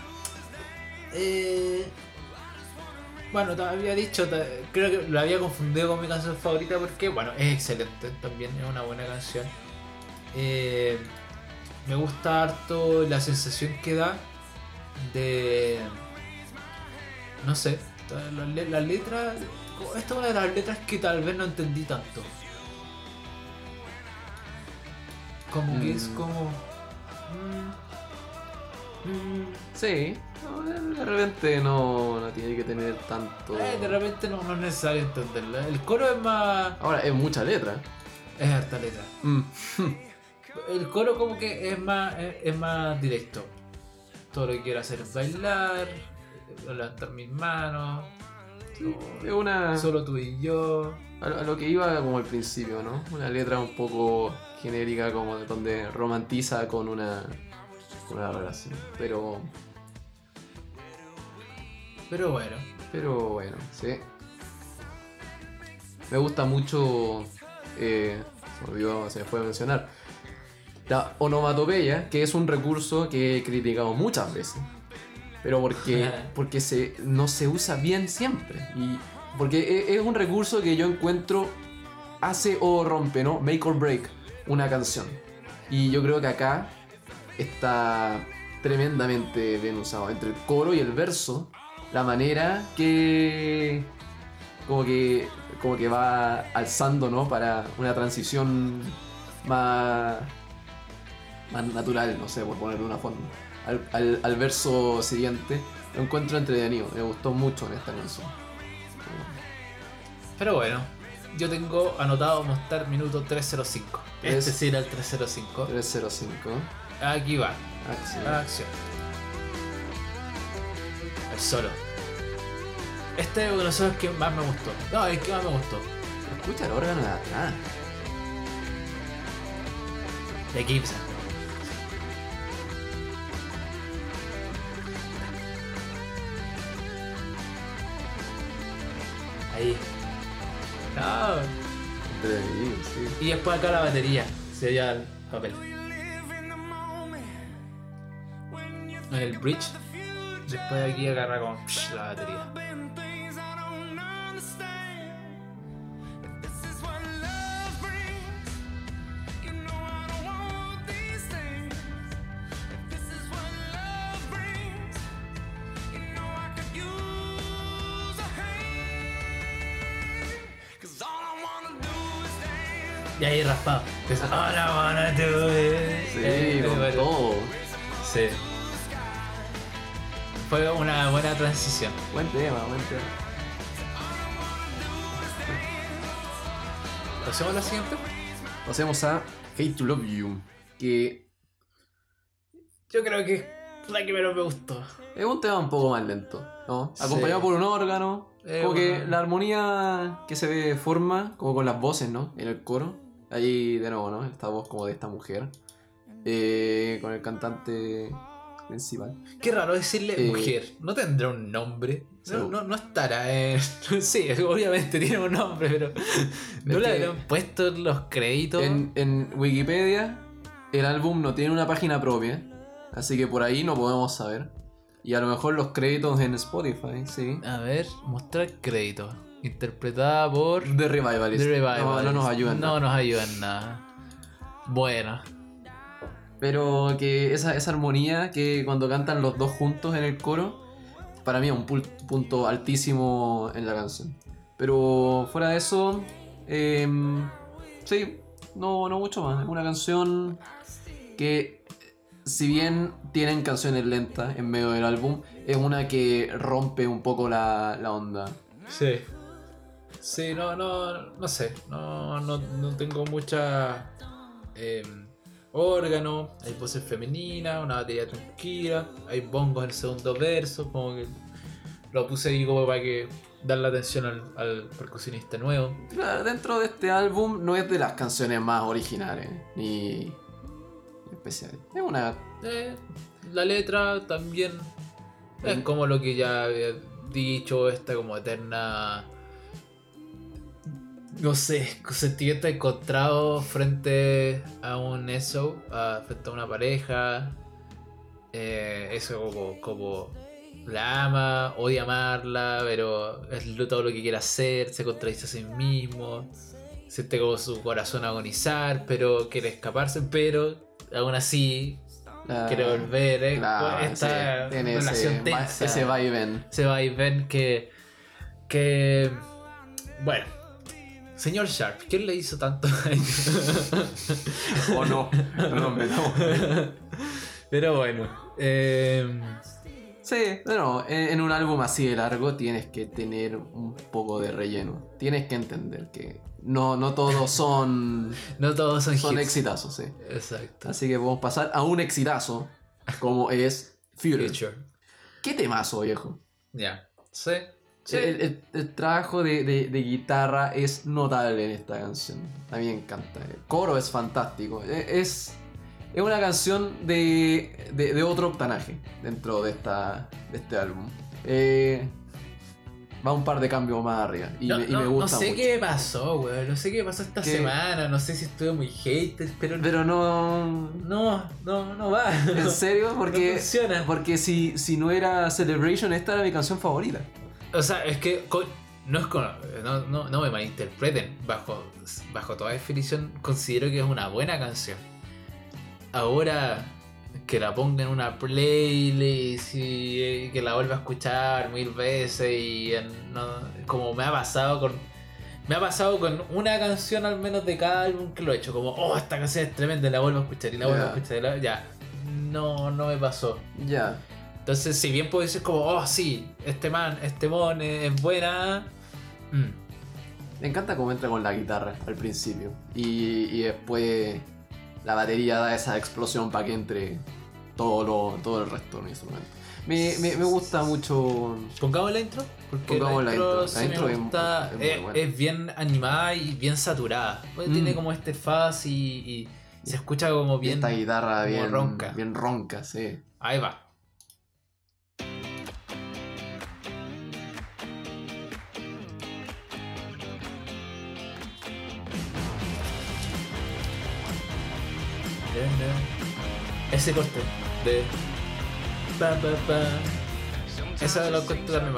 eh, bueno, te había dicho, te- creo que lo había confundido con mi canción favorita porque, bueno, es excelente, también es una buena canción. Eh, me gusta harto la sensación que da de... No sé, la, la- la letra... Esta es una de las letras que tal vez no entendí tanto. Como que es Mm. como... mm, mm, Sí, no, de repente no, no tiene que tener tanto. Eh, de repente no, no es necesario entenderla. El coro es más. Ahora, es mucha letra. Es harta letra. Mm. El coro como que es más, es, es más directo. Todo lo que quiero hacer es bailar, eh, levantar mis manos. Es una. Solo tú y yo. A, a lo que iba como al principio, ¿no? Una letra un poco genérica, como de donde romantiza con una, con una relación. Pero, Pero bueno. pero bueno, sí. Me gusta mucho, eh, se me olvidó, se me fue a mencionar, la onomatopeya, que es un recurso que he criticado muchas veces. Pero porque, [laughs] porque se, no se usa bien siempre. Y porque e- es un recurso que yo encuentro hace o rompe, ¿no? Make or break una canción. Y yo creo que acá está tremendamente bien usado. Entre el coro y el verso, la manera que como que como que va alzando, ¿no? Para una transición más más natural, no sé, por ponerlo de una forma. Al, al- al verso siguiente, lo encuentro entretenido, me gustó mucho en esta canción. Pero bueno. Yo tengo anotado mostrar minuto 305. Este Es- sí era el 305. 305. Aquí va. Acción. Acción. El solo. Este es uno de los solos que más me gustó. No, el que más me gustó. Escucha el órgano de atrás. De Gibson. Ahí. No. Sí. Y después acá la batería. Sería el papel. El bridge. Después aquí agarra con psh, la batería. Y ahí raspado. Wanna do is- Sí, con todo. Sí. Fue una buena transición. Buen tema, buen tema. ¿Pasemos a la siguiente? Pasemos a Hate to Love You, que Yo creo que es la que menos me gustó. es un tema un poco más lento, ¿no? Sí. Acompañado por un órgano, Eh, como que la armonía que se forma, como con las voces, ¿no? En el coro, ahí de nuevo, ¿no? Esta voz como de esta mujer, eh, con el cantante principal. Qué raro decirle Eh, mujer. ¿No tendrá un nombre? No, Seguro. no, no estará en... [laughs] Sí, obviamente tiene un nombre, pero... ¿No le habrán puesto en los créditos? En, en Wikipedia, el álbum no tiene una página propia, así que por ahí no podemos saber. Y a lo mejor los créditos en Spotify, sí. A ver, mostrar crédito. Interpretada por... The Revivalist. The Revival. No, no nos ayudan. No nada. nos ayudan nada. Bueno. Pero que esa, esa armonía que cuando cantan los dos juntos en el coro, para mí es un punto altísimo en la canción. Pero fuera de eso, em, sí, no, no mucho más. Es una canción que, si bien tienen canciones lentas en medio del álbum, es una que rompe un poco la, la onda. Sí. Sí, no, no, no sé. No, no, no tengo mucha eh, órgano. Hay voces femeninas, una batería tranquila. Hay bongos en el segundo verso. Como que lo puse ahí como para que darle atención al, al percusionista nuevo. Claro, dentro de este álbum no es de las canciones más originales ni especiales. Es una Eh, la letra también es como lo que ya había dicho, esta como eterna no sé, [laughs] sentimiento encontrado frente a un eso, a- frente a una pareja. Eh, eso como, como la ama, odia amarla, pero es todo lo que quiere hacer, se contradice a sí mismo, siente como su corazón agonizar, pero quiere escaparse, pero aún así quiere volver. eh, claro, esta sí, tiene relación ese, tensa ese va y ven. se va y ven que. que. Bueno. Señor Sharp, ¿quién le hizo tanto daño? [laughs] O no, no nos metamos. Pero bueno. eh, Sí, no, en, en un álbum así de largo tienes que tener un poco de relleno. Tienes que entender que no, no todos son, [laughs] no todos son, son hits. exitazos, sí. Exacto. Así que podemos pasar a un exitazo, como es Future. Future. ¿Qué temazo, viejo? Ya. Sí. Sí. El, el- el trabajo de, de- de guitarra es notable en esta canción. A mí me encanta. El coro es fantástico. E- Es, es una canción de, de, otro octanaje dentro de, esta, de este álbum. Eh, va un par de cambios más arriba. Y, no, me, y no- me no gusta sé mucho. qué pasó, weón. No sé qué pasó esta ¿Qué? semana. No sé si estuve muy hater, pero. Pero no. No, no, no va. ¿En serio? [laughs] Porque, No funciona. porque si, si no era Celebration, esta era mi canción favorita. O sea, es que no es con- no, no, no me malinterpreten. Bajo, bajo toda definición, considero que es una buena canción. Ahora que la ponga en una playlist y, y que la vuelva a escuchar mil veces y no- como me ha pasado con me ha pasado con una canción al menos de cada álbum que lo he hecho como oh esta canción es tremenda la vuelvo a escuchar y la vuelvo a escuchar y la- ya no no me pasó Ya. Entonces, si bien puede ser como, oh, sí, este man, este mon es, es buena. mm, Me encanta cómo entra con la guitarra al principio. Y, y después la batería da esa explosión para que entre todo, lo, todo el resto del instrumento. Me, me, me gusta mucho. Pongamos la intro, porque Pongamos la la intro, intro. La sí intro me es- gusta, es es, buena. es bien animada y bien saturada. Pues Mm. Tiene como este fuzz y, y se escucha como bien. esta guitarra bien ronca. Bien ronca, sí. Ahí va. Ese corte de. Pa, pa, pa. Esa de la corte también.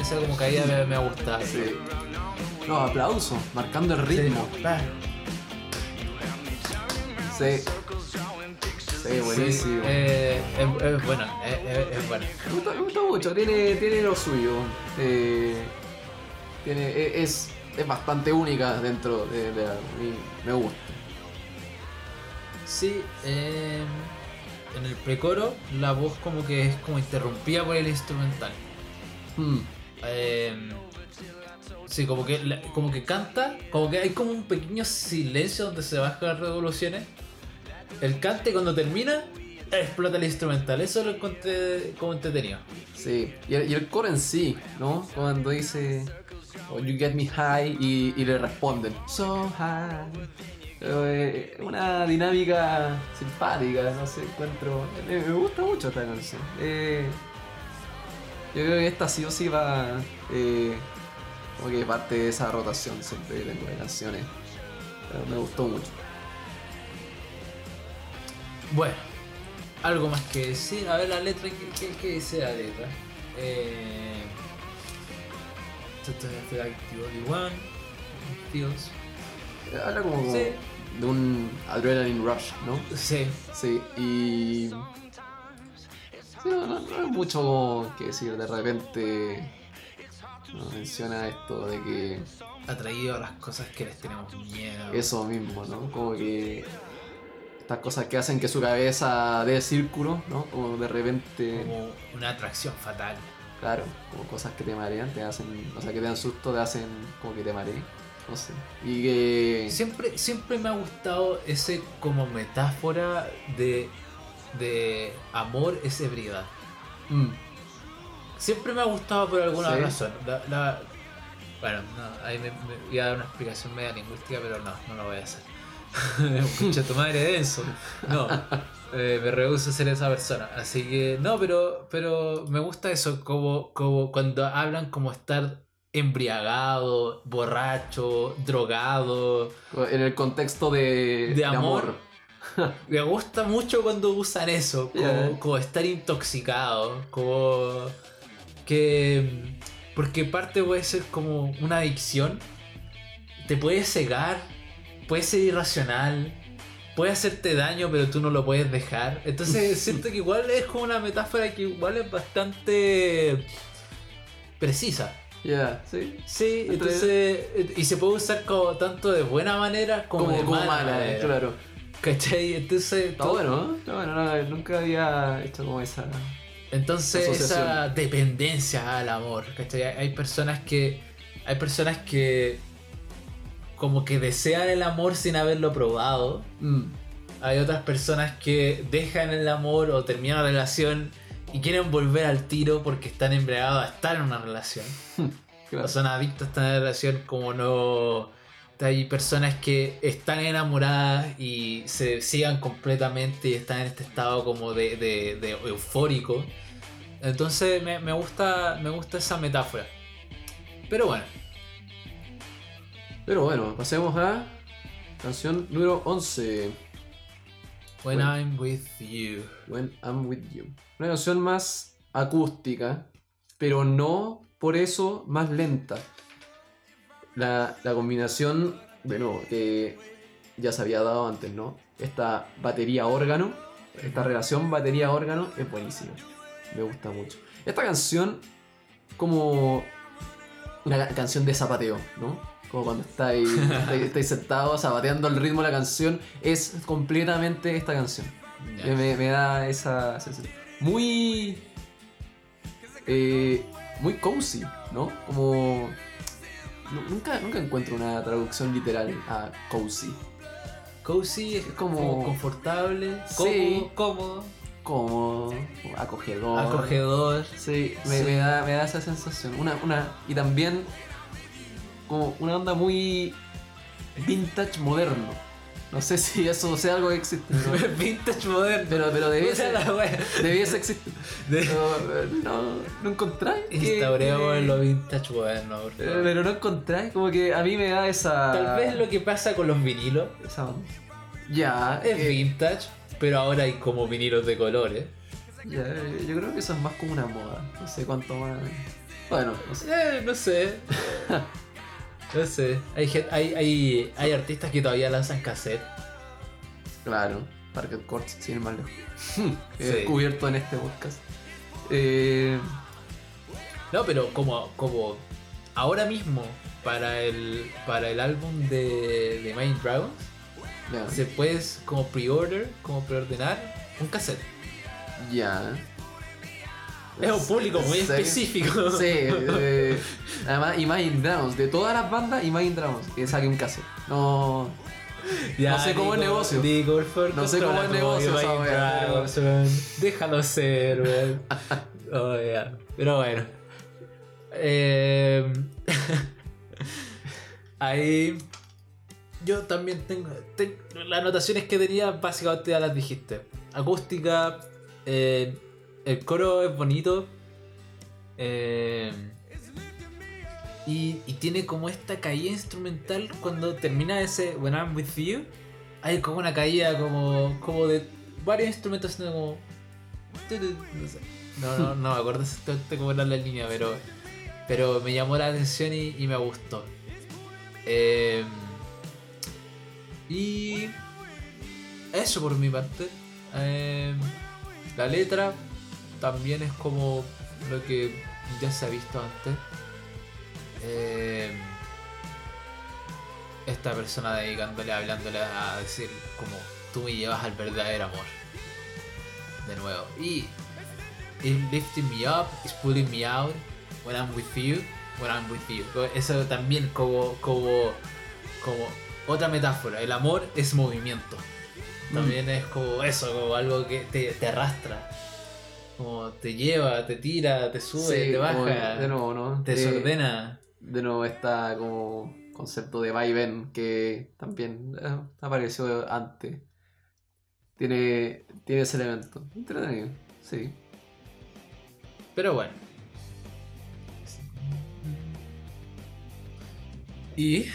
Esa como caída me, me ha gustado. Sí. No, aplauso, marcando el ritmo. Sí. Sí. Sí, buenísimo. Sí, eh, es, es bueno, es, es- es bueno. Me, gusta, me gusta mucho, tiene, tiene lo suyo. Eh, tiene, e- es, es bastante única dentro de, de mí me gusta. Sí, eh, en el precoro la voz como que es como interrumpida por el instrumental. Mm, Eh, sí, como que, como que canta, como que hay como un pequeño silencio donde se bajan las revoluciones. El cante cuando termina, explota el instrumental. Eso lo encontré como entretenido. sí, y el, y el coro en sí, ¿no? Cuando dice, oh, you get me high, y, le responden, so high. Eh, una dinámica simpática, no sé, encuentro. Me, gusta mucho esta canción. Eh, yo creo que esta sí o sí va. eh, como que parte de esa rotación siempre tengo de canciones. Pero me gustó mucho. Bueno, algo más que decir. A ver la letra, ¿qué, qué, qué dice la letra? Eh, Only one, feels. Habla como Sí. de un adrenaline rush, ¿no? Sí, Sí, y. Sí, no, no- no hay mucho que decir. De repente. menciona esto de que. atraído a las cosas que les tenemos miedo. Eso mismo, ¿no? Como que. Estas cosas que hacen que su cabeza dé círculo, ¿no? Como de repente. como una atracción fatal. Claro, como cosas que te marean, te hacen. O sea, que te dan susto, te hacen como que te mareen. No sé. Y que. Siempre, siempre me ha gustado ese como metáfora de, de amor es ebriedad. Mm, Siempre me ha gustado por alguna Sí. razón. La- la- bueno, no, ahí me, me voy a dar una explicación media lingüística, pero no, no lo voy a hacer. [laughs] Escucha tu madre denso. No, eh, me rehuso a ser esa persona. Así que, no, pero, pero me gusta eso, como, como cuando hablan como estar embriagado, borracho, drogado. En el contexto de, De amor. [laughs] Me gusta mucho cuando usan eso, como, Yeah. como estar intoxicado, como que... Porque parte puede ser como una adicción, te puede cegar, puede ser irracional, puede hacerte daño pero tú no lo puedes dejar. Entonces [laughs] siento que igual es como una metáfora que igual es bastante precisa. Ya, sí. Sí, Entre- entonces... Y se puede usar como tanto de buena manera como, Como, de como mala, mala, manera. claro. ¿Cachai? Entonces... Está todo- bueno, ¿no? Está bueno, no, nunca había hecho como esa. Entonces Asociación. esa dependencia al amor, ¿cachai? Hay personas que. Hay personas que. Como que desean el amor sin haberlo probado. Mm, Hay otras personas que dejan el amor o terminan la relación y quieren volver al tiro porque están embriagados a estar en una relación. claro. O son adictos a estar en una relación como no. Hay personas que están enamoradas y se sigan completamente y están en este estado como de, de- de eufórico. Entonces me, me gusta, me gusta esa metáfora. Pero bueno, Pero bueno, pasemos a canción número 11. When. I'm with you. When I'm with you. Una canción más acústica, pero no por eso más lenta. La, la combinación, bueno, que ya se había dado antes, ¿no? Esta batería-órgano, esta relación batería-órgano es buenísima. Me gusta mucho. Esta canción, como una ca- canción de zapateo, ¿no? Como cuando estáis, [laughs] estáis, estáis sentados zapateando el ritmo de la canción, es completamente esta canción. Que me, me da esa sensación. Muy. eh, muy cozy, ¿no? Como. nu- Nunca, nunca encuentro una traducción literal a cozy. Cozy es como- como, confortable, Sí. cómodo, cómodo, acogedor. acogedor. Sí, me, Sí. me da, me da esa sensación. Una, una, y también. Como una onda muy. vintage moderno. No sé si eso sea algo que existe. [laughs] Vintage moderno. Pero, pero debiese, debiese existir. Pero, eh, no, no encontráis. Instauremos que- lo vintage moderno, por Eh, favor. Pero no encontráis, como que a mí me da esa. Tal vez lo que pasa con los vinilos Esa onda. Ya, es que- vintage, pero ahora hay como vinilos de colores. ya, eh, yo creo que eso es más como una moda. No sé cuánto más. Bueno, no sé. Eh, no sé. [laughs] no sé. Hay, hay, hay, hay artistas que todavía lanzan cassette. Claro, Parket Courts, sin. [laughs] He Sí. descubierto en este podcast. Eh, No, pero como, como ahora mismo para el, para el álbum de, de Mind Dragons, se puedes como pre-order, como preordenar un cassette. ya. Es un público muy específico. [laughs] Sí, eh, [laughs] además Imagine Dragons, de todas las bandas, Imagine Dragons, que saque un cassette. No. Ya, No sé cómo es negocio. Por No sé cómo es negocio Imagine Dragons, weón. Déjalo ser, weón. [laughs] Oh. Pero bueno. Eh, Ahí. Yo también tengo. ten- las anotaciones que tenía, básicamente ya las dijiste. Acústica. eh, el coro es bonito. eh, y, tiene como esta caída instrumental cuando termina ese When I'm With You. Hay como una caída como, como de varios instrumentos haciendo como... No, no, no, me acuerdo exactamente cómo era la línea, pero, pero me llamó la atención y, y me gustó. Eh, y eso por mi parte. Eh, la letra también es como lo que ya se ha visto antes. Eh, esta persona dedicándole, hablándole a decir como tú me llevas al verdadero amor. De nuevo. Y It's lifting me up, it's pulling me out. When I'm with you, when I'm with you. Eso también como, como, como otra metáfora. El amor es movimiento. También es como eso, como algo que te, te arrastra. Como te lleva, te tira, te sube, Sí, te baja, De nuevo, ¿no? te desordena. De nuevo está como concepto de vaivén que también eh, apareció antes. Tiene, tiene ese elemento. Entretenido, sí. Pero bueno. Y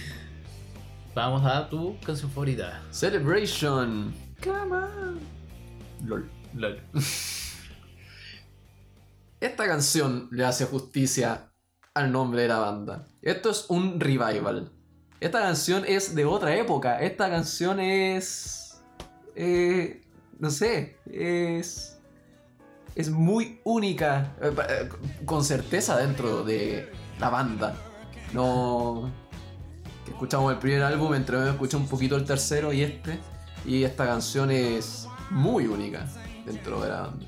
vamos a tu canción favorita. Celebration. Come on. LOL. LOL. [laughs] Esta canción le hace justicia al nombre de la banda. Esto es un revival. Esta canción es de otra época. Esta canción es. eh, no sé. Es. Es muy única. eh, eh, Con certeza dentro de la banda. No. Que escuchamos el primer álbum, entre medio escuché un poquito el tercero y este. Y esta canción es muy única dentro de la banda.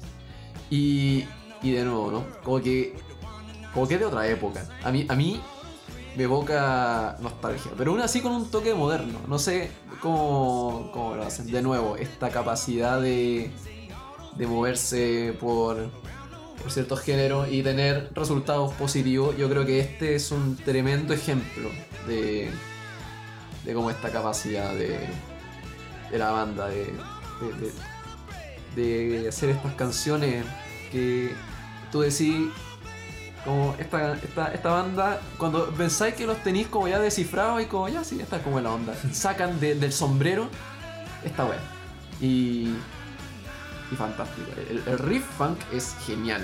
Y, y de nuevo, ¿no? Como que, como que es de otra época. A mí, a mí me evoca nostalgia, pero aún así con un toque moderno. No sé cómo, cómo lo hacen. De nuevo, esta capacidad de, de moverse por, por ciertos géneros y tener resultados positivos. Yo creo que este es un tremendo ejemplo de, de cómo esta capacidad de, de la banda, de, de, de- de hacer estas canciones que tú decís, como esta, esta, esta banda, cuando pensáis que los tenéis como ya descifrados y como ya sí, esta es como la onda, [laughs] sacan de- del sombrero esta wea. Y, y fantástico. El, el riff funk es genial.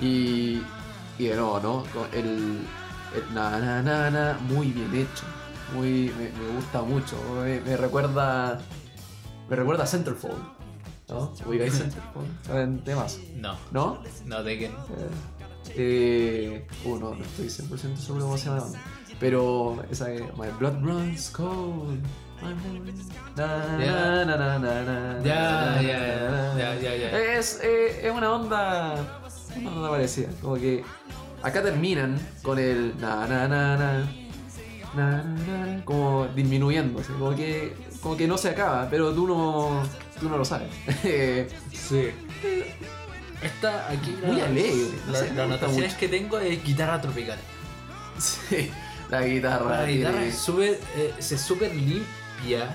Y, y de nuevo, ¿no? Con El, el na na na na, muy bien hecho. Muy, me, me gusta mucho. Me, me recuerda. Me recuerda a Centerfold. ¿No? ¿Ubicáis Centerfold? ¿Saben temas? No, ¿No? no de que. Eh, eh, uh, no, no estoy 100% seguro cómo se llama. Pero esa que. My blood runs cold. Ya. na, na, na, na, Ya, na, ya, ya. Es, eh, es una onda. Una onda parecida. Como que. Acá terminan con el. Na, na, na, na. na, na, na, como disminuyendo, como que como que no se acaba, pero tú no tú no lo sabes. [laughs] Sí. Esta aquí. Muy la- alegre, no la- sé, gusta notaciones mucho. que tengo es guitarra tropical. sí, la guitarra. La guitarra es súper. eh, se súper limpia.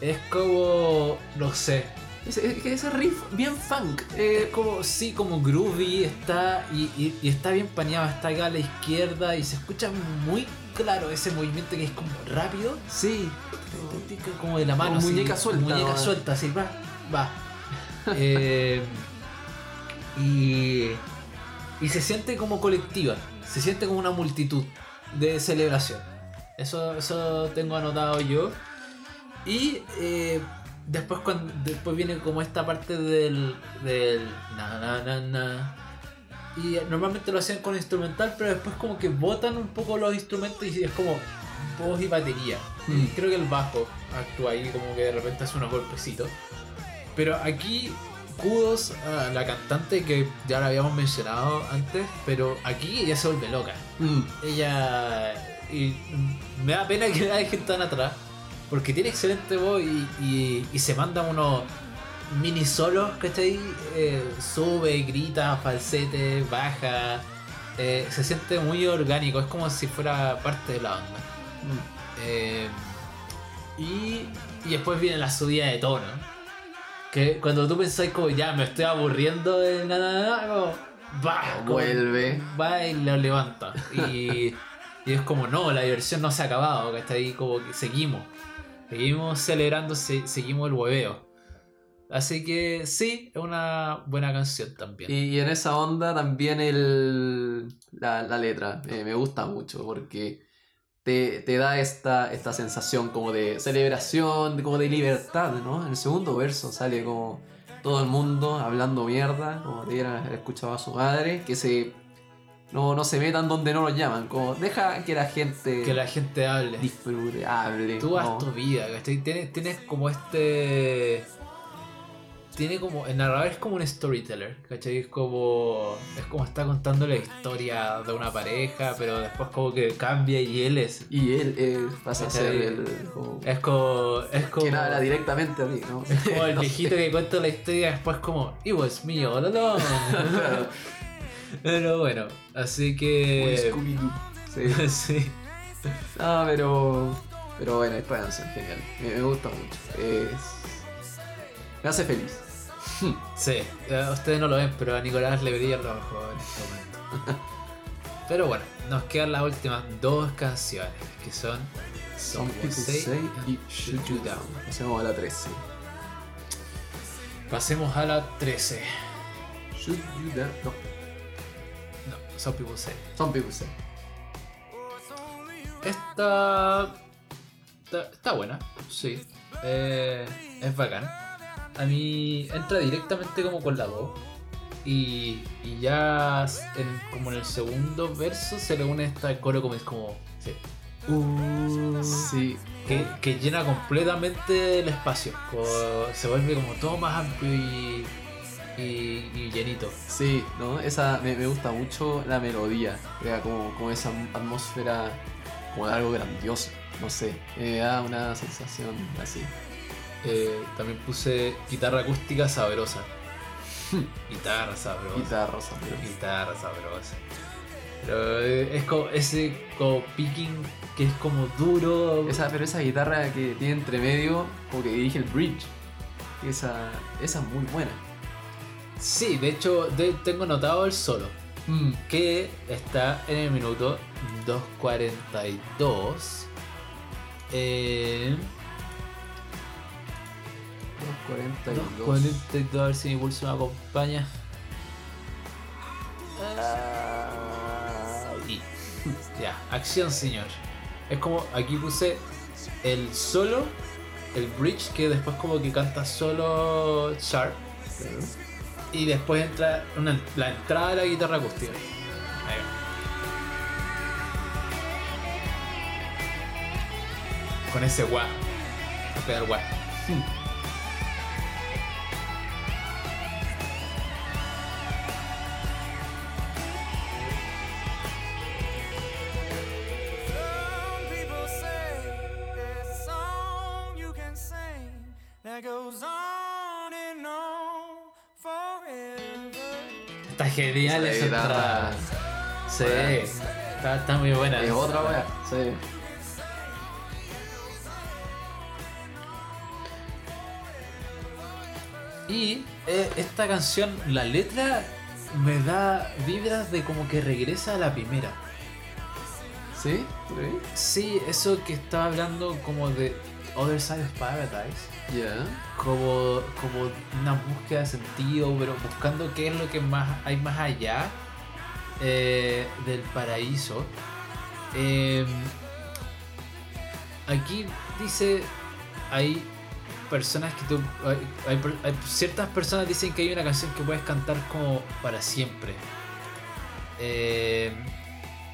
Es como. No sé. ese, es que ese riff bien funk. Es como, sí, como groovy, está y, y- y está bien paneado, está acá a la izquierda y se escucha muy claro ese movimiento que es como rápido, sí. como de la mano. Como así, muñeca suelta, Muñeca suelta, así, va, va. [laughs] Eh, y, y se siente como colectiva, se siente como una multitud de celebración. Eso, eso tengo anotado yo. Y eh, después cuando después viene como esta parte del, del na na na na. Y normalmente lo hacían con instrumental, pero después como que botan un poco los instrumentos y es como voz y batería. Mm. Creo que el bajo actúa ahí como que de repente hace unos golpecitos. Pero aquí kudos a la cantante que ya la habíamos mencionado antes, pero aquí ella se vuelve loca. Mm, Ella. Y me da pena que [laughs] la dejen tan atrás. Porque tiene excelente voz y, y- y se manda unos mini solos, ¿cachai? Eh, sube, grita, falsete, baja. eh, se siente muy orgánico, es como si fuera parte de la banda. mm. Eh, y, y después viene la subida de tono. Que cuando tú pensáis como ya me estoy aburriendo de nada, como, va, como- Vuelve. va y lo levanta. Y, y es como no, la diversión no se ha acabado, que está ahí como que seguimos. Seguimos celebrando, se- seguimos el hueveo. Así que sí, es una buena canción también. Y, y en esa onda también el, la, la letra eh, me gusta mucho porque te, te da esta, esta sensación como de celebración, como de libertad, ¿no? En el segundo verso sale como todo el mundo hablando mierda, como te hubieran escuchado a su madre, que se no, no se metan donde no los llaman, como deja que la gente Que la gente hable. disfrute, hable. Tú haz ¿no? tu vida, ¿cachai? Tienes, tienes como este. Tiene como. El narrador es como un storyteller, ¿cachai? Es como. Es como está contando la historia de una pareja, pero después como que cambia y él es. Y él eh, pasa a ser el... como- Es como. Es como. habla directamente a ti, ¿no? Es como el [laughs] No sé. viejito que cuenta la historia después como. It was me all along. [laughs] Pero bueno, así que. Sí. [laughs] sí. No, pero. Pero bueno, canción, genial. Me, me gusta mucho. Es. Me hace feliz. Sí, eh, ustedes no lo ven, pero a Nicolás le brilla el ojo en este momento. [laughs] Pero bueno, nos quedan las últimas dos canciones, que son Some Some people Say y Shoot You Down. Pasemos a la 13. Pasemos a la 13. Shoot you down. No, No, Some People Say. some people say. Esta. Está, está buena, sí. Eh, es bacán. A mí entra directamente como con la voz. Y, y ya en- como en el segundo verso se le une esta coro como es como. sí. Uh, Sí, que, que llena completamente el espacio. Como se vuelve como todo más amplio y, y, y llenito. sí, ¿no? Esa me, me gusta mucho la melodía. Crea como, como esa atmósfera como de algo grandioso. No sé, me da una sensación así. Eh, también puse guitarra acústica sabrosa. [laughs] guitarra sabrosa. Guitarra, pero Guitarra sabrosa. Pero eh, es como ese como picking que es como duro. Esa, pero esa guitarra que tiene entre medio, como que dirige el bridge. Esa, esa es muy buena. Sí, de hecho de- tengo notado el solo. Mm. Que está en el minuto 2.42. Eh, 42. 2.42, a ver si mi pulso me acompaña. Y ya, acción señor. Es como aquí puse el solo, el bridge que después como que canta solo Sharp y después entra una- la entrada de la guitarra acústica. Ahí va. Con ese guá. A pegar guá. Some genial Esa entrada. Sí, está, está muy buena. Es otra wea. Sí. Y eh, esta canción, la letra me da vibras de como que regresa a la primera. ¿Sí? Sí, eso que estaba hablando como de Other Side of Paradise. Ya. Como, como una búsqueda de sentido, pero buscando qué es lo que más hay más allá eh, del paraíso. Eh, aquí dice, hay personas que tú... Hay, hay per- hay ciertas personas dicen que hay una canción que puedes cantar como para siempre. Eh,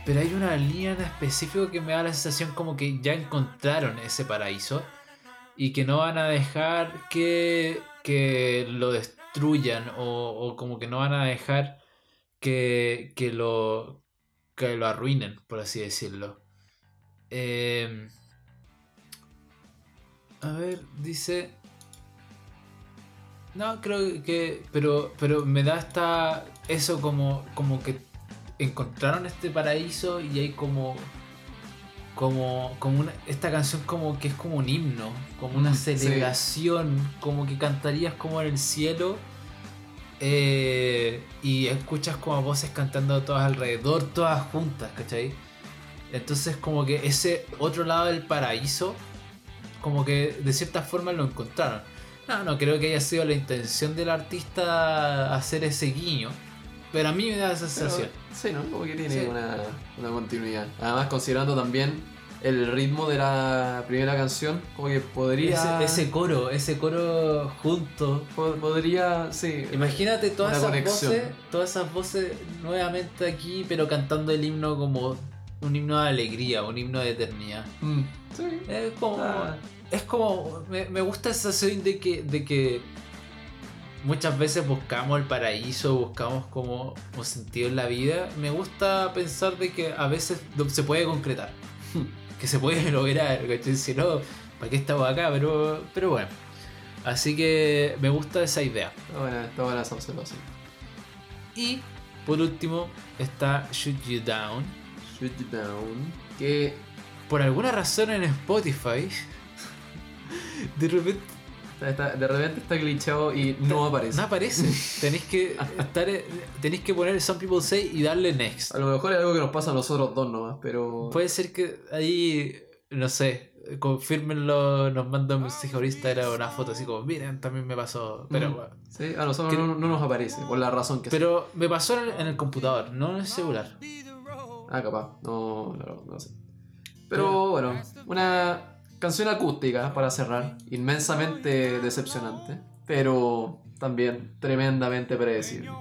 pero hay una línea en específico que me da la sensación como que ya encontraron ese paraíso y que no van a dejar que, que lo destruyan o, o como que no van a dejar que, que, lo, que lo arruinen, por así decirlo. Eh, a ver, dice... No, creo que... Pero, pero me da hasta eso como, como que encontraron este paraíso y hay como como, como una, esta canción como que es como un himno, como una Mm, sí. celebración, como que cantarías como en el cielo eh, y escuchas como voces cantando todas alrededor, todas juntas, ¿cachai? Entonces como que ese otro lado del paraíso, como que de cierta forma lo encontraron. No, no creo que haya sido la intención del artista hacer ese guiño, pero a mí me da Pero, sensación. sí, ¿no? Como que tiene Sí. una, una continuidad. Además, considerando también el ritmo de la primera canción, como que podría. Ese, ese coro, ese coro junto. po- Podría, sí. Imagínate todas esas conexión. voces, todas esas voces nuevamente aquí, pero cantando el himno como un himno de alegría, un himno de eternidad. Mm, sí. Es como, Ah. es como, me, me gusta esa sensación de que, de que muchas veces buscamos el paraíso, buscamos como un sentido en la vida. Me gusta pensar de que a veces se puede concretar, [laughs] que se puede [laughs] lograr, ¿cachai? Si no, ¿para qué estamos acá? Pero, pero bueno. Así que me gusta esa idea. Está buena, está buena esa observación. Y por último está Shoot You Down. Shoot You Down. Que por alguna razón en Spotify, [laughs] de repente Está- de repente está glitchado y no aparece. no aparece. [laughs] tenéis que estar, tenéis que poner Some People Say y darle Next. A lo mejor es algo que nos pasa a nosotros dos nomás, pero. Puede ser que ahí, no sé, confirmenlo, nos mandan un mensaje por Instagram una foto así como, miren, también me pasó. Pero, Mm. bueno. Sí, a nosotros que- no, no nos aparece, por la razón que sea. pero me pasó en el, en el computador, no en el celular. Ah, capaz, no, no, no sé. Pero bueno, una canción acústica para cerrar, inmensamente decepcionante, pero también tremendamente predecible. [laughs]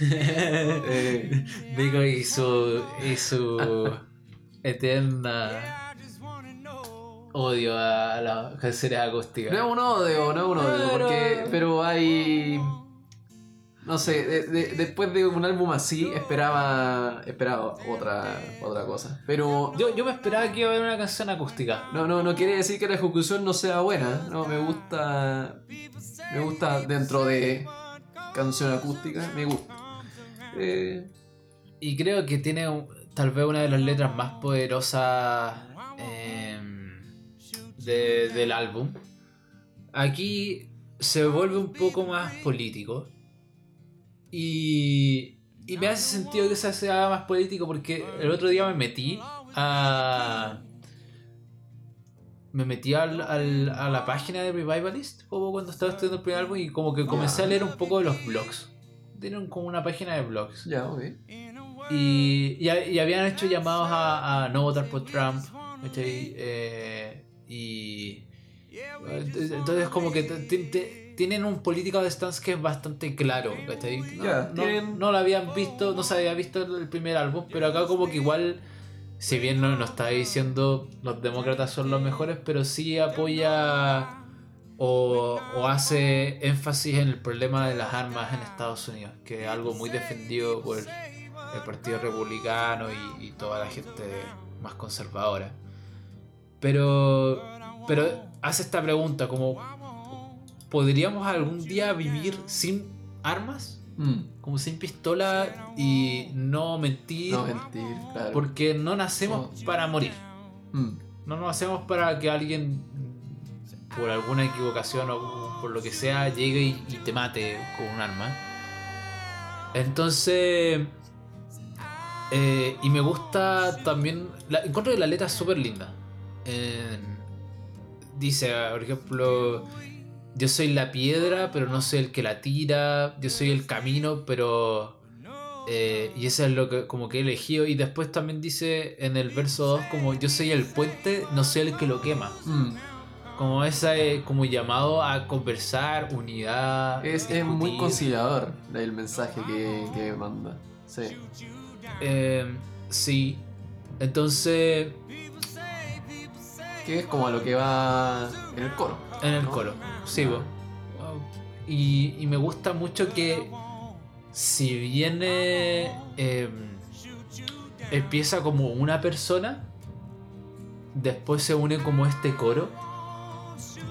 Eh, Digo, y su, y su [laughs] eterna odio a las canciones acústicas. no es un odio, no es un odio, porque, pero hay... No sé, de- de- después de un álbum así esperaba esperaba otra, otra cosa. Pero Yo, yo me esperaba que iba a haber una canción acústica. No, no, no quiere decir que la ejecución no sea buena. No, me gusta. Me gusta dentro de canción acústica. Me gusta. Eh, Y creo que tiene tal vez una de las letras más poderosas em, de- del álbum. Aquí se vuelve un poco más político. Y, y me hace sentido que se se haga más político porque el otro día me metí a... Me metí al- al- a la página de Revivalist, como cuando estaba estudiando el primer álbum, y como que comencé a leer un poco de los blogs. Tienen como una página de blogs. ya, ok. Y, y, y habían hecho llamados a, a no votar por Trump. ¿cachai? Eh, y. Entonces, como que te- tienen un político de stance que es bastante claro. ¿cachai? No, no- tienen- no lo habían visto, no se había visto el el primer álbum, pero acá, como que igual. Si bien no, no está diciendo los demócratas son los mejores, pero sí apoya o, o hace énfasis en el problema de las armas en Estados Unidos, que es algo muy defendido por el Partido Republicano y, y toda la gente más conservadora. Pero, pero hace esta pregunta como, ¿podríamos algún día vivir sin armas? Mm, Como sin pistola y no mentir, no mentir, claro. porque no nacemos para morir. Mm, No nos hacemos para que alguien, por alguna equivocación o por lo que sea, llegue y, y te mate con un arma. Entonces. eh, y me gusta también. La, encuentro que la letra es súper linda. Dice, por ejemplo. Yo soy la piedra, pero no soy el que la tira. Yo soy el camino, pero. eh, y eso es lo que como que he elegido. Y después también dice en el verso 2 como yo soy el puente, no soy el que lo quema. mm. Como ese como llamado a conversar, unidad. Es, es muy conciliador el mensaje que, que manda. Sí. Eh, sí. Entonces, Que es como a lo que va en el coro. En el ¿no? coro. Sí. Y, y me gusta mucho que si viene... eh, empieza como una persona, después se une como este coro.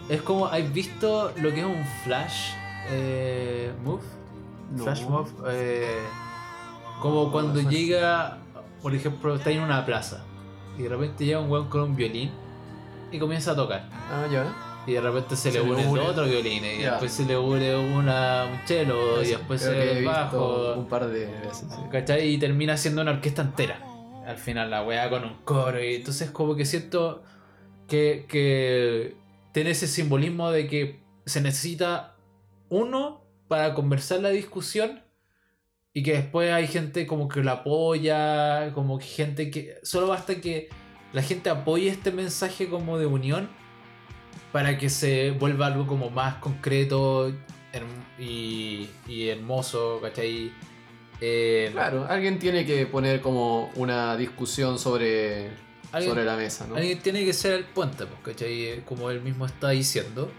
Es como, ¿has visto lo que es un flash eh, move? No. Flash mob. eh, como cuando llega, por ejemplo, está en una plaza y de repente llega un weón con un violín y comienza a tocar. Ah, ya. Y de repente se, Se le le une. dos otros violines y después se le une una, un cello y después se el visto bajo. Un par de veces. sí. ¿Cachai? Y termina siendo una orquesta entera. Al final la weá con un coro. Y entonces como que siento que, que tiene ese simbolismo de que se necesita uno para conversar la discusión. Y que después hay gente como que lo apoya. Como que gente que... Solo basta que la gente apoye este mensaje como de unión. Para que se vuelva algo como más concreto y, y hermoso, ¿cachai? Eh, Claro, alguien tiene que poner como una discusión sobre, Alguien- sobre la mesa, ¿no? Alguien tiene que ser el puente, pues, ¿cachai? Eh, Como él mismo está diciendo.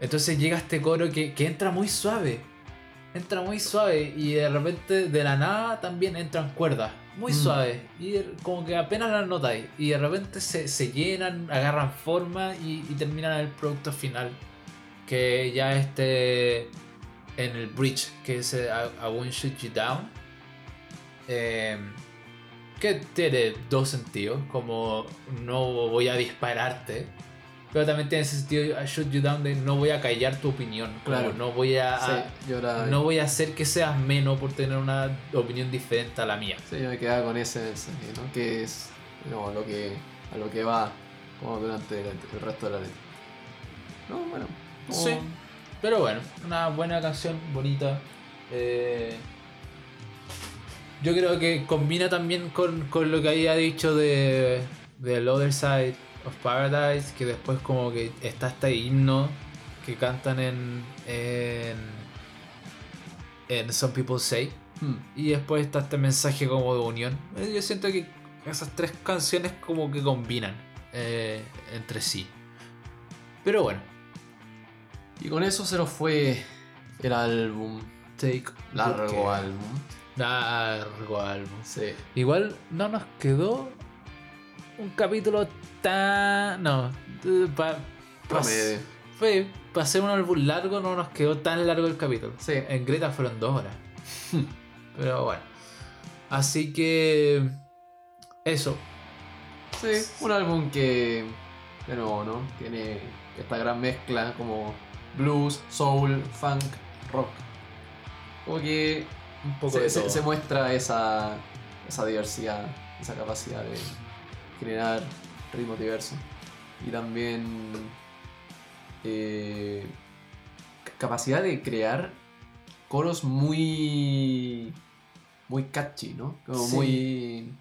Entonces llega este coro que, que entra muy suave. Entra muy suave y de repente de la nada también entran cuerdas. Muy Mm. suaves. Y como que apenas las notáis. Y de repente se, se llenan, agarran forma y, y terminan el producto final. Que ya este en el bridge, que es eh, I, I Won't Shoot You Down. Eh, que tiene dos sentidos, como no voy a dispararte, pero también tiene ese sentido I shoot you down de no voy a callar tu opinión, Claro. no voy a, Sí, no voy a hacer que seas menos por tener una opinión diferente a la mía. Sí, yo me quedaba con ese mensaje, ¿no? Que es no, lo que, a lo que va como durante el, el resto de la letra. No, bueno. como- Sí. Pero bueno, una buena canción, bonita. eh, yo creo que combina también con, con lo que había dicho de del Other Side of Paradise, que después como que está este himno que cantan en, en, en Some People Say. Hmm. Y después está este mensaje como de unión. Eh, Yo siento que esas tres canciones como que combinan eh, entre sí. Pero bueno, Y con eso se nos fue el álbum. Take Largo álbum. Largo álbum. Sí. Igual no nos quedó un capítulo tan. No. Pa, fue, para ser un álbum largo no nos quedó tan largo el capítulo. Sí. En Greta fueron dos horas. [laughs] Pero bueno. Así que. Eso. Sí, un álbum que, de nuevo, ¿no? Tiene esta gran mezcla como blues, soul, funk, rock. Como que Un poco se, de se- todo. se muestra esa, esa diversidad, esa capacidad de generar ritmos diversos. Y también eh, ca- capacidad de crear coros muy muy catchy, ¿no? Como Sí. muy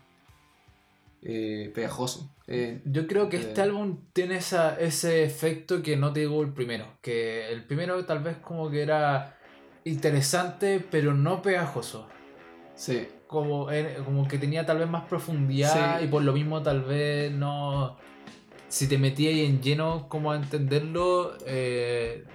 eh, pegajoso. Eh, Yo creo que este álbum tiene esa, ese efecto que no tuvo el primero. Que el primero tal vez como que era interesante, pero no pegajoso. sí, Como, eh, como que tenía tal vez más profundidad Sí. y por lo mismo tal vez no... Si te metías ahí en lleno como a entenderlo, eh,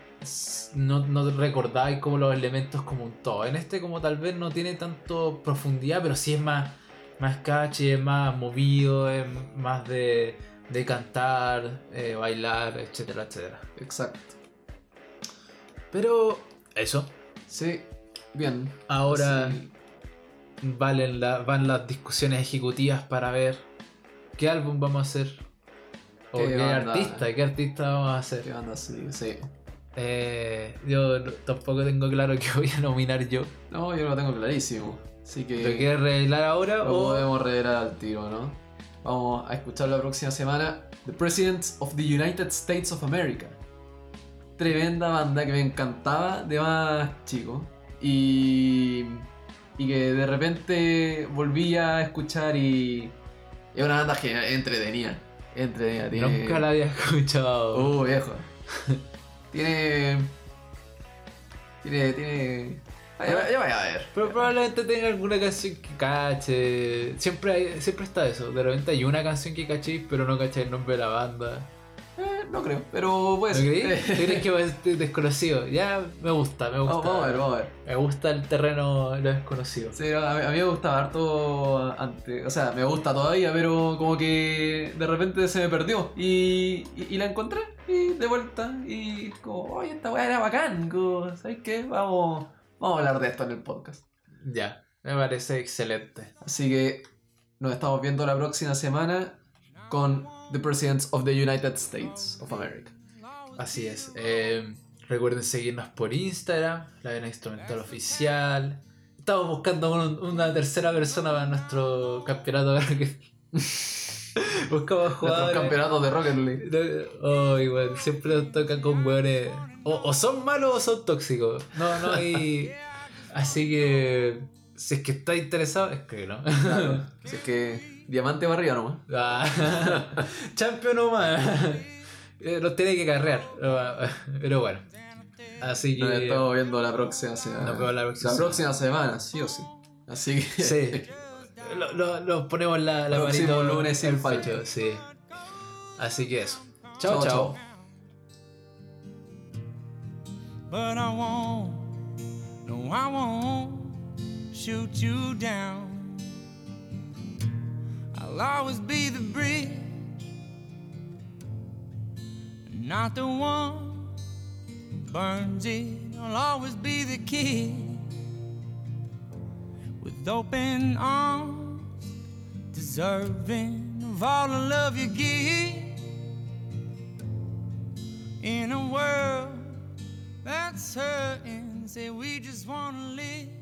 no, no recordáis como los elementos como un todo. En este como tal vez no tiene tanto profundidad, pero sí es más, más catchy, es más movido, es más de, de cantar, eh, bailar, etcétera, etcétera. exacto. Pero eso, Sí, bien. ahora Sí. Valen la- van las discusiones ejecutivas para ver qué álbum vamos a hacer. O ¿Qué qué, banda? artista, qué artista vamos a ¿Qué hacer. banda? Sí. Eh, yo no- tampoco tengo claro [laughs] qué voy a nominar yo. No, yo lo tengo clarísimo. Así que ¿Lo quieres revelar ahora lo o...? podemos revelar al tiro, ¿no? Vamos a escuchar la próxima semana The President of the United States of America. Tremenda banda que me encantaba de más chico. Y, y que de repente volví a escuchar y es una banda que. Entretenida. Tiene... Nunca la había [laughs] escuchado. Uh, viejo. tiene. Tiene. Tiene. Ya, ya vaya a ver. Pero probablemente tenga alguna canción que cache. Siempre, hay- siempre está eso. De repente hay una canción que cachéis, pero no cachéis el nombre de la banda. Eh, no creo, pero ¿Lo pues. creí? ¿Tú crees que va a ser desconocido? Ya me gusta, me gusta. Vamos, vamos a ver, vamos a ver. Me gusta el terreno lo desconocido. Sí, a, mí, a mí me gustaba harto antes. O sea, me gusta todavía, pero como que de repente se me perdió. Y, y, y la encontré y de vuelta. Y como, oye, esta weá era bacán. como, ¿Sabes qué? Vamos, vamos a hablar de esto en el podcast. Ya, me parece excelente. Así que nos estamos viendo la próxima semana con The Presidents of the United States of America. Así es. Eh, recuerden seguirnos por Instagram, la vena instrumental oficial. Estamos buscando un- una tercera persona para nuestro campeonato. [laughs] Buscamos Nuestros jugadores. campeonatos de Rocket League. Oh, igual, siempre nos tocan con hueones. O, o son malos o son tóxicos. No, no hay. [laughs] Así que. Si es que está interesado, [laughs] es que no. Así que diamante para arriba nomás. Ah, [laughs] Champion o más. Eh, Los tiene que carrear. Pero bueno. Así Nos que. estamos viendo la próxima semana. Nos vemos la próxima La próxima semana, sí o sí. Así que. Sí. [laughs] Lo, lo- lo ponemos la, la Próximo manito lunes sin Sí. Así que eso. Chao, Chao, chao. chao. But I won't, no, I won't shoot you down. I'll always be the bridge, not the one who burns it. I'll always be the kid with open arms deserving of all the love you give. In a world that's hurting, say we just wanna live.